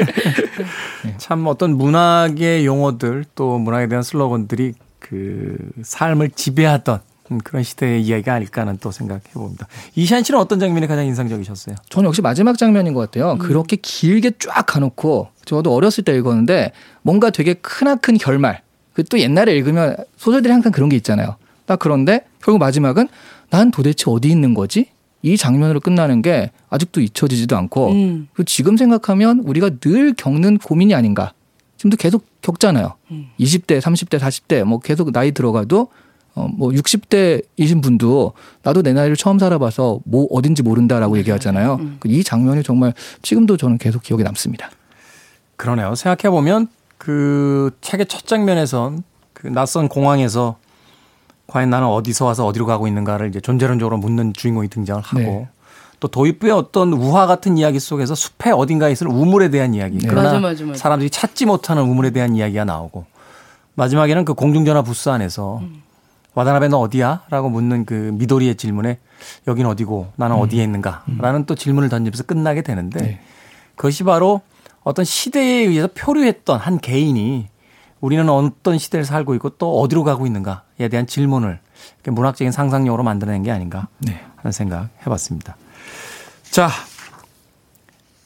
참 어떤 문학의 용어들 또 문학에 대한 슬로건들이 그 삶을 지배하던 그런 시대의 이야기가 아닐까 하는 또 생각해 봅니다. 이시안 씨는 어떤 장면이 가장 인상적이셨어요? 저는 역시 마지막 장면인 것 같아요. 음. 그렇게 길게 쫙 가놓고 저도 어렸을 때 읽었는데 뭔가 되게 크나큰 결말. 그 또 옛날에 읽으면 소설들이 항상 그런 게 있잖아요. 딱 그런데 결국 마지막은 난 도대체 어디 있는 거지? 이 장면으로 끝나는 게 아직도 잊혀지지도 않고 음. 그 지금 생각하면 우리가 늘 겪는 고민이 아닌가. 지금도 계속 겪잖아요. 음. 20대, 30대, 40대 뭐 계속 나이 들어가도 어, 뭐 60대이신 분도 나도 내 나이를 처음 살아봐서 뭐 어딘지 모른다라고 얘기하잖아요. 음. 이 장면이 정말 지금도 저는 계속 기억에 남습니다. 그러네요. 생각해 보면 그 책의 첫 장면에선 그 낯선 공항에서 과연 나는 어디서 와서 어디로 가고 있는가를 이제 존재론적으로 묻는 주인공이 등장을 하고 네. 또 도입부의 어떤 우화 같은 이야기 속에서 숲의 어딘가에 있을 우물에 대한 이야기. 네. 그러나 맞아, 맞아, 맞아. 사람들이 찾지 못하는 우물에 대한 이야기가 나오고 마지막에는 그 공중전화 부스 안에서 음. 와다나베 너 어디야? 라고 묻는 그 미도리의 질문에 여긴 어디고 나는 어디에 있는가? 라는 또 질문을 던지면서 끝나게 되는데 네. 그것이 바로 어떤 시대에 의해서 표류했던 한 개인이 우리는 어떤 시대를 살고 있고 또 어디로 가고 있는가에 대한 질문을 문학적인 상상력으로 만들어낸 게 아닌가 네. 하는 생각 해봤습니다. 자,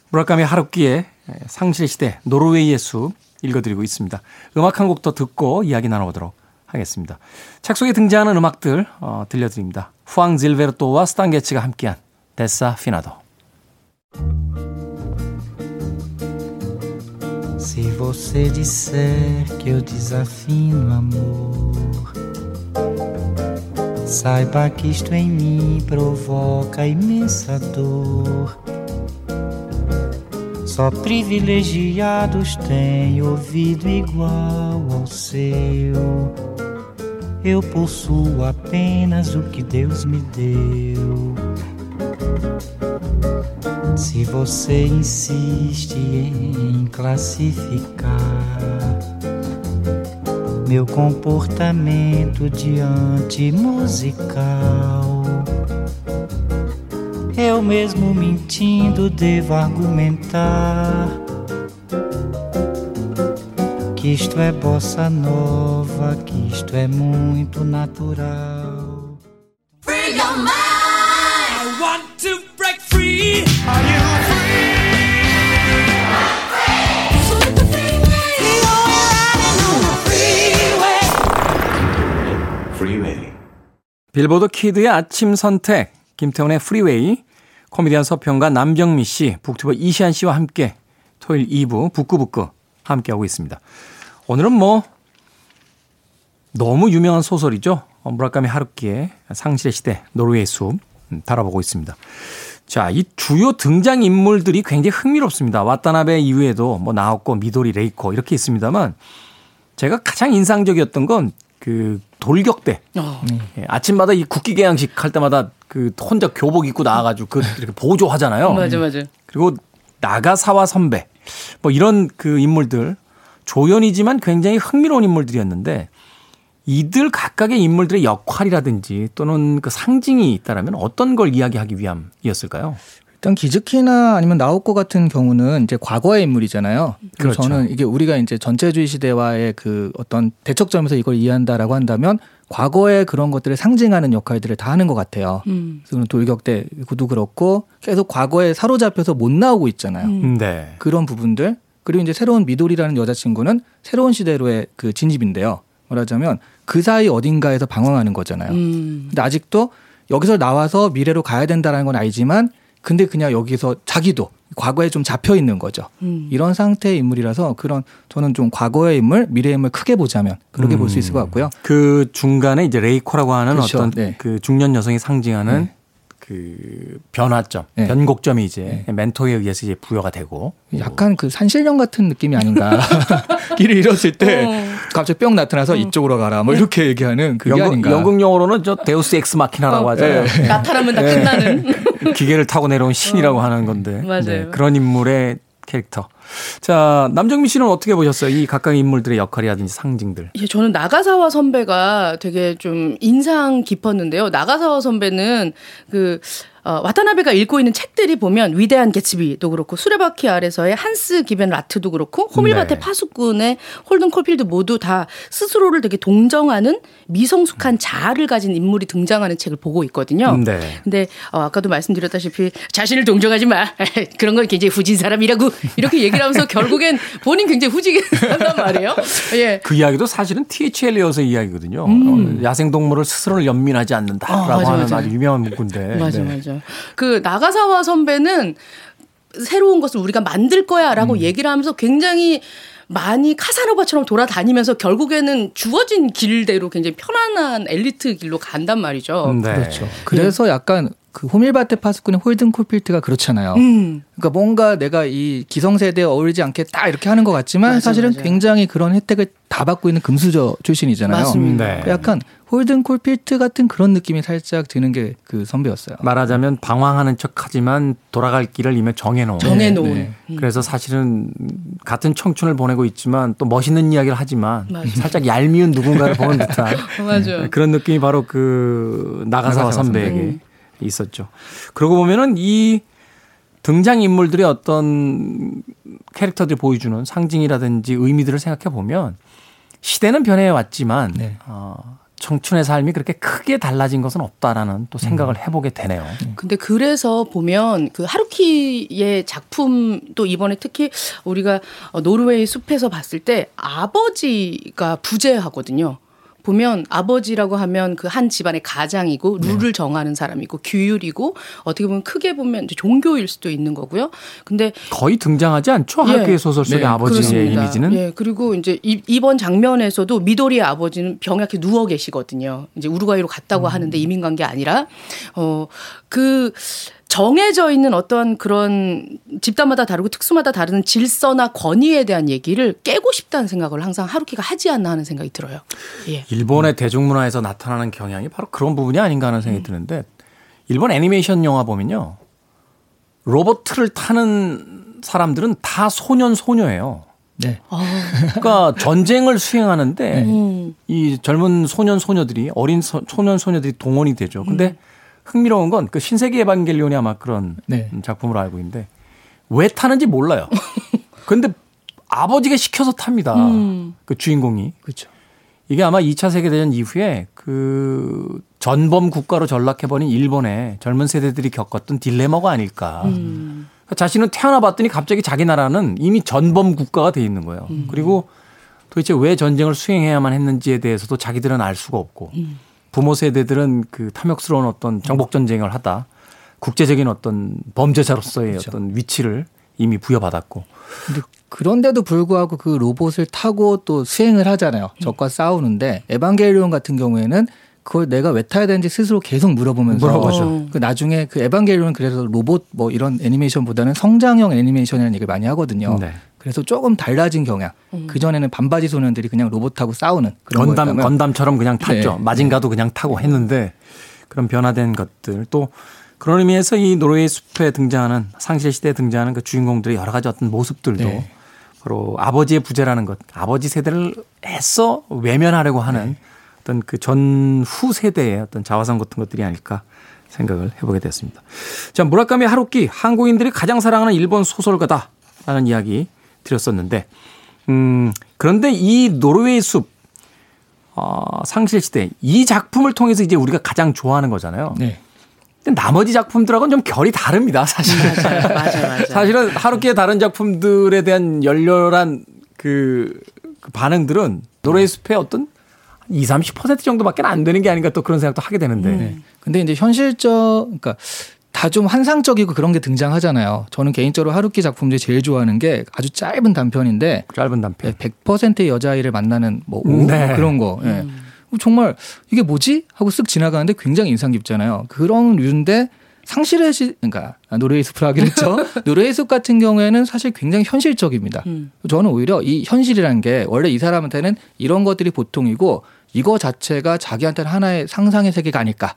무라카미 하루키의 상실의 시대 노르웨이의 숲 읽어드리고 있습니다. 음악 한 곡 더 듣고 이야기 나눠보도록 하겠습니다. 책 속에 등장하는 음악들 어, 들려드립니다. 후앙 질베르토와 스탄게츠가 함께한 데사 피나도. Se você disser que eu desafino amor, saiba que isto em mim provoca imensa dor. Só privilegiados têm ouvido igual ao seu. Eu possuo apenas o que Deus me deu. Se você insiste em classificar meu comportamento diante musical, Eu mesmo mentindo devo argumentar que isto é bossa nova, que isto é muito natural. 빌보드 키드의 아침 선택, 김태훈의 프리웨이, 코미디언 서평가 남정미 씨, 북튜버 이시안 씨와 함께 토요일 2부 북구북구 함께하고 있습니다. 오늘은 뭐 너무 유명한 소설이죠. 어, 무라카미 하루키의 상실의 시대, 노르웨이 숲 음, 다뤄보고 있습니다. 자, 이 주요 등장 인물들이 굉장히 흥미롭습니다. 와타나베 이후에도 뭐 나오코 미도리 레이코 이렇게 있습니다만 제가 가장 인상적이었던 건 그 돌격대. 어. 예, 아침마다 이 국기 게양식 할 때마다 그 혼자 교복 입고 나와가지고 그 이렇게 보조하잖아요. 맞아 맞아. 그리고 나가사와 선배 뭐 이런 그 인물들 조연이지만 굉장히 흥미로운 인물들이었는데 이들 각각의 인물들의 역할이라든지 또는 그 상징이 있다라면 어떤 걸 이야기하기 위함이었을까요? 일단 기즈키나 아니면 나오코 같은 경우는 이제 과거의 인물이잖아요. 그래서 그렇죠. 저는 이게 우리가 이제 전체주의 시대와의 그 어떤 대척점에서 이걸 이해한다라고 한다면 과거의 그런 것들을 상징하는 역할들을 다 하는 것 같아요. 음. 그래서 돌격대 그도 그렇고 계속 과거에 사로잡혀서 못 나오고 있잖아요. 네. 그런 부분들 그리고 이제 새로운 미도리라는 여자친구는 새로운 시대로의 그 진입인데요. 말하자면 그 사이 어딘가에서 방황하는 거잖아요. 음. 근데 아직도 여기서 나와서 미래로 가야 된다는 건 알지만 근데 그냥 여기서 자기도 과거에 좀 잡혀 있는 거죠. 음. 이런 상태의 인물이라서 그런 저는 좀 과거의 인물, 미래의 인물 크게 보자면 그렇게 볼수 있을 것 같고요. 그 중간에 이제 레이코라고 하는 그렇죠. 어떤 네. 그 중년 여성이 상징하는 네. 그 변화점, 네. 변곡점이 이제 멘토에 의해서 이제 부여가 되고 약간 그 산신령 같은 느낌이 아닌가. 길을 잃었을 때 어. 갑자기 뿅 나타나서 이쪽으로 가라. 뭐 이렇게 얘기하는 그게 연극, 아닌가. 연극 용어로는 저 데우스 엑스 마키나라고 어, 하잖아요. 네. 나타나면 다 끝나는. 기계를 타고 내려온 신이라고 하는 건데 맞아요. 네, 그런 인물의 캐릭터. 자 남정미 씨는 어떻게 보셨어요? 이 각각 인물들의 역할이라든지 상징들. 예, 저는 나가사와 선배가 되게 좀 인상 깊었는데요. 나가사와 선배는 그 어, 와타나베가 읽고 있는 책들이 보면 위대한 개츠비도 그렇고 수레바퀴 아래서의 한스 기벤 라트도 그렇고 호밀밭의 네. 파수꾼의 홀든 콜필드 모두 다 스스로를 되게 동정하는 미성숙한 자아를 가진 인물이 등장하는 책을 보고 있거든요. 네. 근데 어, 아까도 말씀드렸다시피 자신을 동정하지 마. 그런 건 굉장히 후진 사람이라고 이렇게 얘기를 하면서 결국엔 본인 굉장히 후지게 한단 말이에요. 예. 그 이야기도 사실은 T.H. 엘리엇의 이야기거든요. 어, 야생 동물을 스스로를 연민하지 않는다라고 음. 아, 맞아, 하는 맞아. 아주 유명한 문구인데. 맞아, 네. 맞아. 그 나가사와 선배는 새로운 것을 우리가 만들 거야라고 음. 얘기를 하면서 굉장히 많이 카사노바처럼 돌아다니면서 결국에는 주어진 길대로 굉장히 편안한 엘리트 길로 간단 말이죠. 네. 그렇죠. 그래서 약간 그 호밀바테 파스꾼의 홀든 콜필트가 그렇잖아요. 음. 그러니까 뭔가 내가 이 기성세대에 어울리지 않겠다 이렇게 하는 것 같지만 맞아, 사실은 맞아. 굉장히 그런 혜택을 다 받고 있는 금수저 출신이잖아요. 맞습니다. 네. 약간 홀든 콜필트 같은 그런 느낌이 살짝 드는 게 그 선배였어요. 말하자면 방황하는 척하지만 돌아갈 길을 이미 정해놓은. 정해놓은. 네. 그래서 사실은 같은 청춘을 보내고 있지만 또 멋있는 이야기를 하지만 맞아. 살짝 얄미운 누군가를 보는 듯한 맞아. 그런 느낌이 바로 그 나가사와 선배에게 선배. 있었죠. 그러고 보면은 이 등장 인물들의 어떤 캐릭터들이 보여주는 상징이라든지 의미들을 생각해 보면 시대는 변해 왔지만 네. 어, 청춘의 삶이 그렇게 크게 달라진 것은 없다라는 또 생각을 해보게 되네요. 근데 그래서 보면 그 하루키의 작품도 이번에 특히 우리가 어, 노르웨이 숲에서 봤을 때 아버지가 부재하거든요. 보면 아버지라고 하면 그 한 집안의 가장이고 룰을 정하는 사람이고 규율이고 어떻게 보면 크게 보면 종교일 수도 있는 거고요. 근데 거의 등장하지 않죠? 예. 하루키의 소설 속의 네, 아버지의 그렇습니다. 이미지는. 예, 그리고 이제 이, 이번 장면에서도 미도리의 아버지는 병약해 누워 계시거든요. 이제 우루과이로 갔다고 음. 하는데 이민 간 게 아니라 어그 정해져 있는 어떤 그런 집단마다 다르고 특수마다 다른 질서나 권위에 대한 얘기를 깨고 싶다는 생각을 항상 하루키가 하지 않나 하는 생각이 들어요. 예. 일본의 대중문화에서 나타나는 경향이 바로 그런 부분이 아닌가 하는 생각이 드는데 일본 애니메이션 영화 보면요. 로봇을 타는 사람들은 다 소년 소녀예요. 네. 그러니까 전쟁을 수행하는데 음. 이 젊은 소년 소녀들이 어린 소, 소년 소녀들이 동원이 되죠. 근데 흥미로운 건 그 신세계 에반겔리온이 아마 그런 네. 작품으로 알고 있는데 왜 타는지 몰라요. 근데 아버지가 시켜서 탑니다. 그 주인공이. 그렇죠. 이게 아마 2차 세계대전 이후에 그 전범 국가로 전락해버린 일본의 젊은 세대들이 겪었던 딜레마가 아닐까. 그러니까 자신은 태어나 봤더니 갑자기 자기 나라는 이미 전범 국가가 돼 있는 거예요. 그리고 도대체 왜 전쟁을 수행해야만 했는지에 대해서도 자기들은 알 수가 없고 부모 세대들은 그 탐욕스러운 어떤 정복 전쟁을 하다 국제적인 어떤 범죄자로서의 어떤 위치를 이미 부여받았고 그런데도 불구하고 그 로봇을 타고 또 수행을 하잖아요. 적과 싸우는데 에반게리온 같은 경우에는 그걸 내가 왜 타야 되는지 스스로 계속 물어보면서 물어보죠. 그 나중에 그 에반게리온은 그래서 로봇 뭐 이런 애니메이션보다는 성장형 애니메이션이라는 얘기를 많이 하거든요. 네. 그래서 조금 달라진 경향. 그 전에는 반바지 소년들이 그냥 로봇하고 싸우는 그런 건담 거였다면 건담처럼 그냥 탔죠. 네. 마징가도 그냥 타고 했는데 그런 변화된 것들 또 그런 의미에서 이 노르웨이 숲에 등장하는 상실 시대에 등장하는 그 주인공들의 여러 가지 어떤 모습들도 네. 바로 아버지의 부재라는 것, 아버지 세대를 애써 외면하려고 하는 네. 어떤 그 전후 세대의 어떤 자화상 같은 것들이 아닐까 생각을 해보게 됐습니다. 자, 무라카미 하루키 한국인들이 가장 사랑하는 일본 소설가다라는 이야기 드렸었는데, 음, 그런데 이 노르웨이 숲, 어, 상실시대, 이 작품을 통해서 이제 우리가 가장 좋아하는 거잖아요. 네. 근데 나머지 작품들하고는 좀 결이 다릅니다, 사실은. 맞아요, 맞아요. 사실은 하루키의 다른 작품들에 대한 열렬한 그, 그 반응들은 노래의 숲의 어떤 20, 30% 정도밖에 안 되는 게 아닌가 또 그런 생각도 하게 되는데. 네. 근데 이제 현실적, 그러니까 다 좀 환상적이고 그런 게 등장하잖아요. 저는 개인적으로 하루키 작품 중에 제일 좋아하는 게 아주 짧은 단편인데 짧은 단편. 100%의 여자아이를 만나는 뭐 오, 네. 그런 거. 예. 정말 이게 뭐지? 하고 쓱 지나가는데 굉장히 인상 깊잖아요. 그런 류인데 상실의 시, 그러니까 노르웨이 숲을 하긴 했죠. 노르웨이 숲 같은 경우에는 사실 굉장히 현실적입니다. 저는 오히려 이 현실이라는 게 원래 이 사람한테는 이런 것들이 보통이고 이거 자체가 자기한테는 하나의 상상의 세계가 아닐까.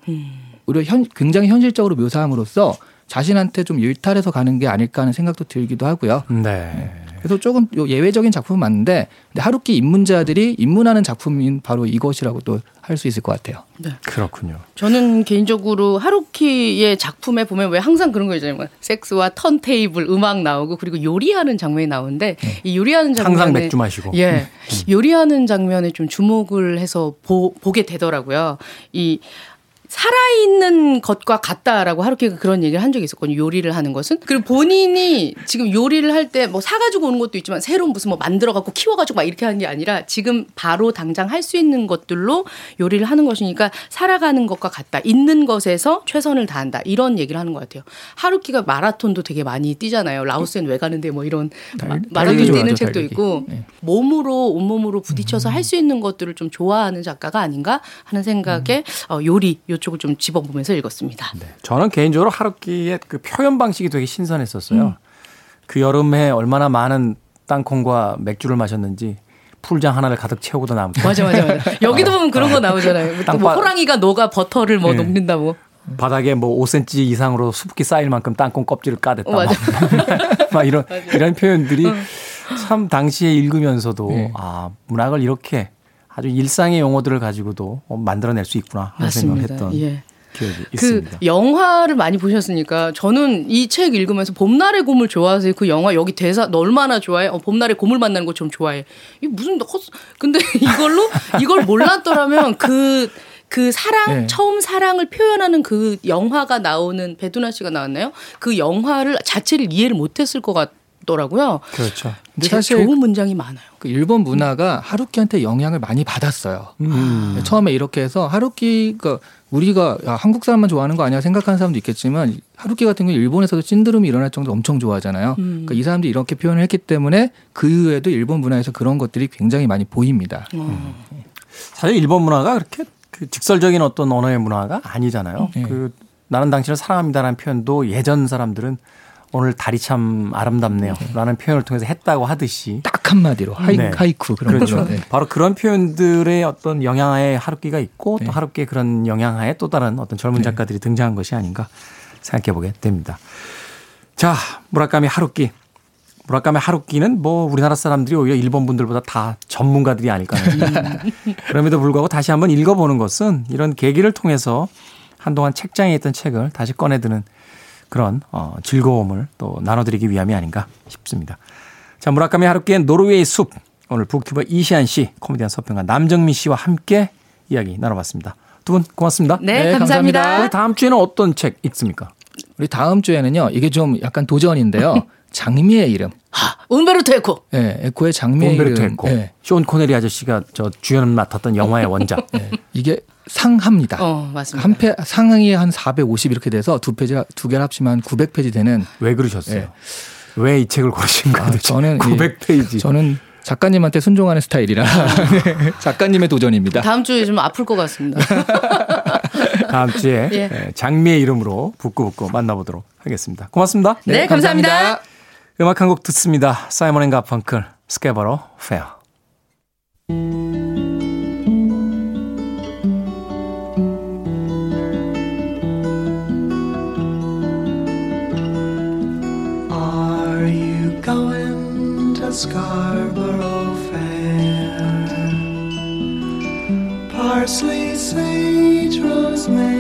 오히려 현, 굉장히 현실적으로 묘사함으로써 자신한테 좀 일탈해서 가는 게 아닐까 하는 생각도 들기도 하고요. 네. 그래서 조금 요 예외적인 작품은 맞는데 근데 하루키 입문자들이 입문하는 작품인 바로 이것이라고 또 할 수 있을 것 같아요. 그렇군요. 저는 개인적으로 하루키의 작품에 보면 왜 항상 그런 거 있잖아요. 뭐 섹스와 턴테이블 음악 나오고 그리고 요리하는 장면이 나오는데 이 요리하는 장면에 항상 맥주 마시고. 예. 요리하는 장면에 좀 주목을 해서 보, 보게 되더라고요. 이 살아있는 것과 같다라고 하루키가 그런 얘기를 한 적이 있었거든요. 요리를 하는 것은. 그리고 본인이 지금 요리를 할 때 뭐 사가지고 오는 것도 있지만 새로운 무슨 뭐 만들어갖고 키워가지고 막 이렇게 하는 게 아니라 지금 바로 당장 할 수 있는 것들로 요리를 하는 것이니까 살아가는 것과 같다. 있는 것에서 최선을 다한다. 이런 얘기를 하는 것 같아요. 하루키가 마라톤도 되게 많이 뛰잖아요. 라오스엔 왜 가는데 뭐 이런 마- 마라톤 뛰는 좋아하죠, 책도 달리기. 있고 네. 몸으로 온몸으로 부딪혀서 할수 있는 것들을 좀 좋아하는 작가가 아닌가 하는 생각에 어, 요리 요 쪽을 좀 집어보면서 읽었습니다. 네. 저는 개인적으로 하루키의 그 표현 방식이 되게 신선했었어요. 그 여름에 얼마나 많은 땅콩과 맥주를 마셨는지 풀장 하나를 가득 채우고도 남고 맞아 맞아 맞아. 여기도 보면 그런 거 나오잖아요. 또뭐 땅바- 호랑이가 너가 버터를 뭐 네. 녹는다 뭐. 바닥에 뭐 5cm 이상으로 숲기 쌓일 만큼 땅콩 껍질을 까댔다. 어, 맞아. 막, 막 이런 이런 표현들이 참 당시에 읽으면서도 네. 아 문학을 이렇게 아주 일상의 용어들을 가지고도 어, 만들어낼 수 있구나 하는 생각을. 했던 예. 기억이 그 있습니다. 영화를 많이 보셨으니까 저는 이 책 읽으면서 봄날의 곰을 좋아하세요. 그 영화 여기 대사 너 얼마나 좋아해? 어, 봄날의 곰을 만나는 거 좀 좋아해. 이 무슨 헛 근데 이걸로 이걸 몰랐더라면 그그 사랑 네. 처음 사랑을 표현하는 그 영화가 나오는 배두나 씨가 나왔나요? 그 영화를 자체를 이해를 못했을 것 같 더라고요. 그렇죠. 근데 제- 사실 좋은 문장이 많아요. 그 일본 문화가 하루키한테 영향을 많이 받았어요. 음. 처음에 이렇게 해서 하루키가 우리가 야, 한국 사람만 좋아하는 거 아니야 생각하는 사람도 있겠지만 하루키 같은 경우 일본에서도 찐드름이 일어날 정도로 엄청 좋아하잖아요. 그러니까 이 사람들이 이렇게 표현을 했기 때문에 그 이후에도 일본 문화에서 그런 것들이 굉장히 많이 보입니다. 사실 일본 문화가 그렇게 그 직설적인 어떤 언어의 문화가 아니잖아요. 네. 그 나는 당신을 사랑합니다라는 표현도 예전 사람들은 오늘 달이 참 아름답네요라는 표현을 통해서 했다고 하듯이 딱 한마디로 하이, 네. 하이쿠 그런 그렇죠. 네. 바로 그런 표현들의 어떤 영향하에 하루키가 있고 네. 또 하루키의 그런 영향하에 또 다른 어떤 젊은 작가들이 등장한 것이 아닌가 생각해 보게 됩니다. 자, 무라카미 하루키. 무라카미 하루키는 뭐 우리나라 사람들이 오히려 일본 분들보다 다 전문가들이 아닐까 하는 그럼에도 불구하고 다시 한번 읽어보는 것은 이런 계기를 통해서 한동안 책장에 있던 책을 다시 꺼내드는 그런 어, 즐거움을 또 나눠드리기 위함이 아닌가 싶습니다. 자, 무라카미 하루키의 노르웨이 숲. 오늘 북튜버 이시한 씨, 코미디언 서평가 남정미 씨와 함께 이야기 나눠봤습니다. 두 분 고맙습니다. 네, 네, 감사합니다. 감사합니다. 우리 다음 주에는 어떤 책 읽습니까? 우리 다음 주에는요. 이게 좀 약간 도전인데요. 장미의 이름. 움베르토 에코. 예, 에코의 장미의 움베르토 이름. 했고 예, 숀 코네리 아저씨가 저 주연 맡았던 영화의 원작. 예. 이게 상하입니다. 어, 맞습니다. 한 페, 상이 한 450 이렇게 돼서 두 페이지 두 개를 합치면 900페이지 되는 왜 그러셨어요? 예. 왜이 책을 고르신 거예요? 아, 저는 이- 900페이지. 저는 작가님한테 순종하는 스타일이라 네, 작가님의 도전입니다. 다음 주에 좀 아플 것 같습니다. 다음 주에 예. 예, 장미의 이름으로 북구북구 만나보도록 하겠습니다. 고맙습니다. 네, 감사합니다. 음악 한 곡 듣습니다. 사이먼 앤 가펑클 Scarborough Fair. To Scarborough Fair? Parsley, sage, rosemary,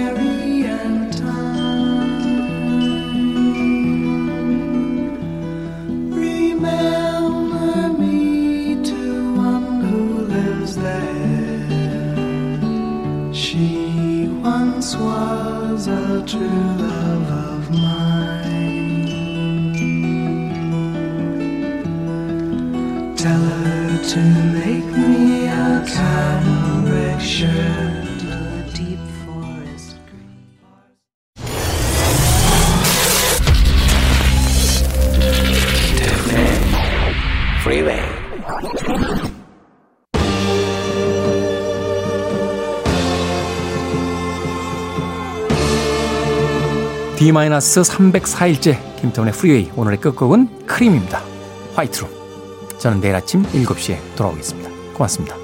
to make me a cambric shirt, a deep forest green. Freeway. D-304일째 김태훈의 프리웨이 오늘의 끝곡은 크림입니다. 화이트룸. 저는 내일 아침 7시에 돌아오겠습니다. 고맙습니다.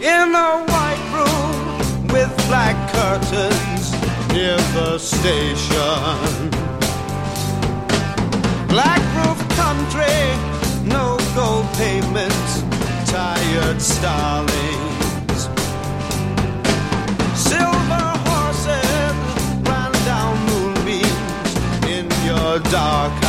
in a white room with black curtains near the station. Black roof country, no gold pavement, tired starlings. Dark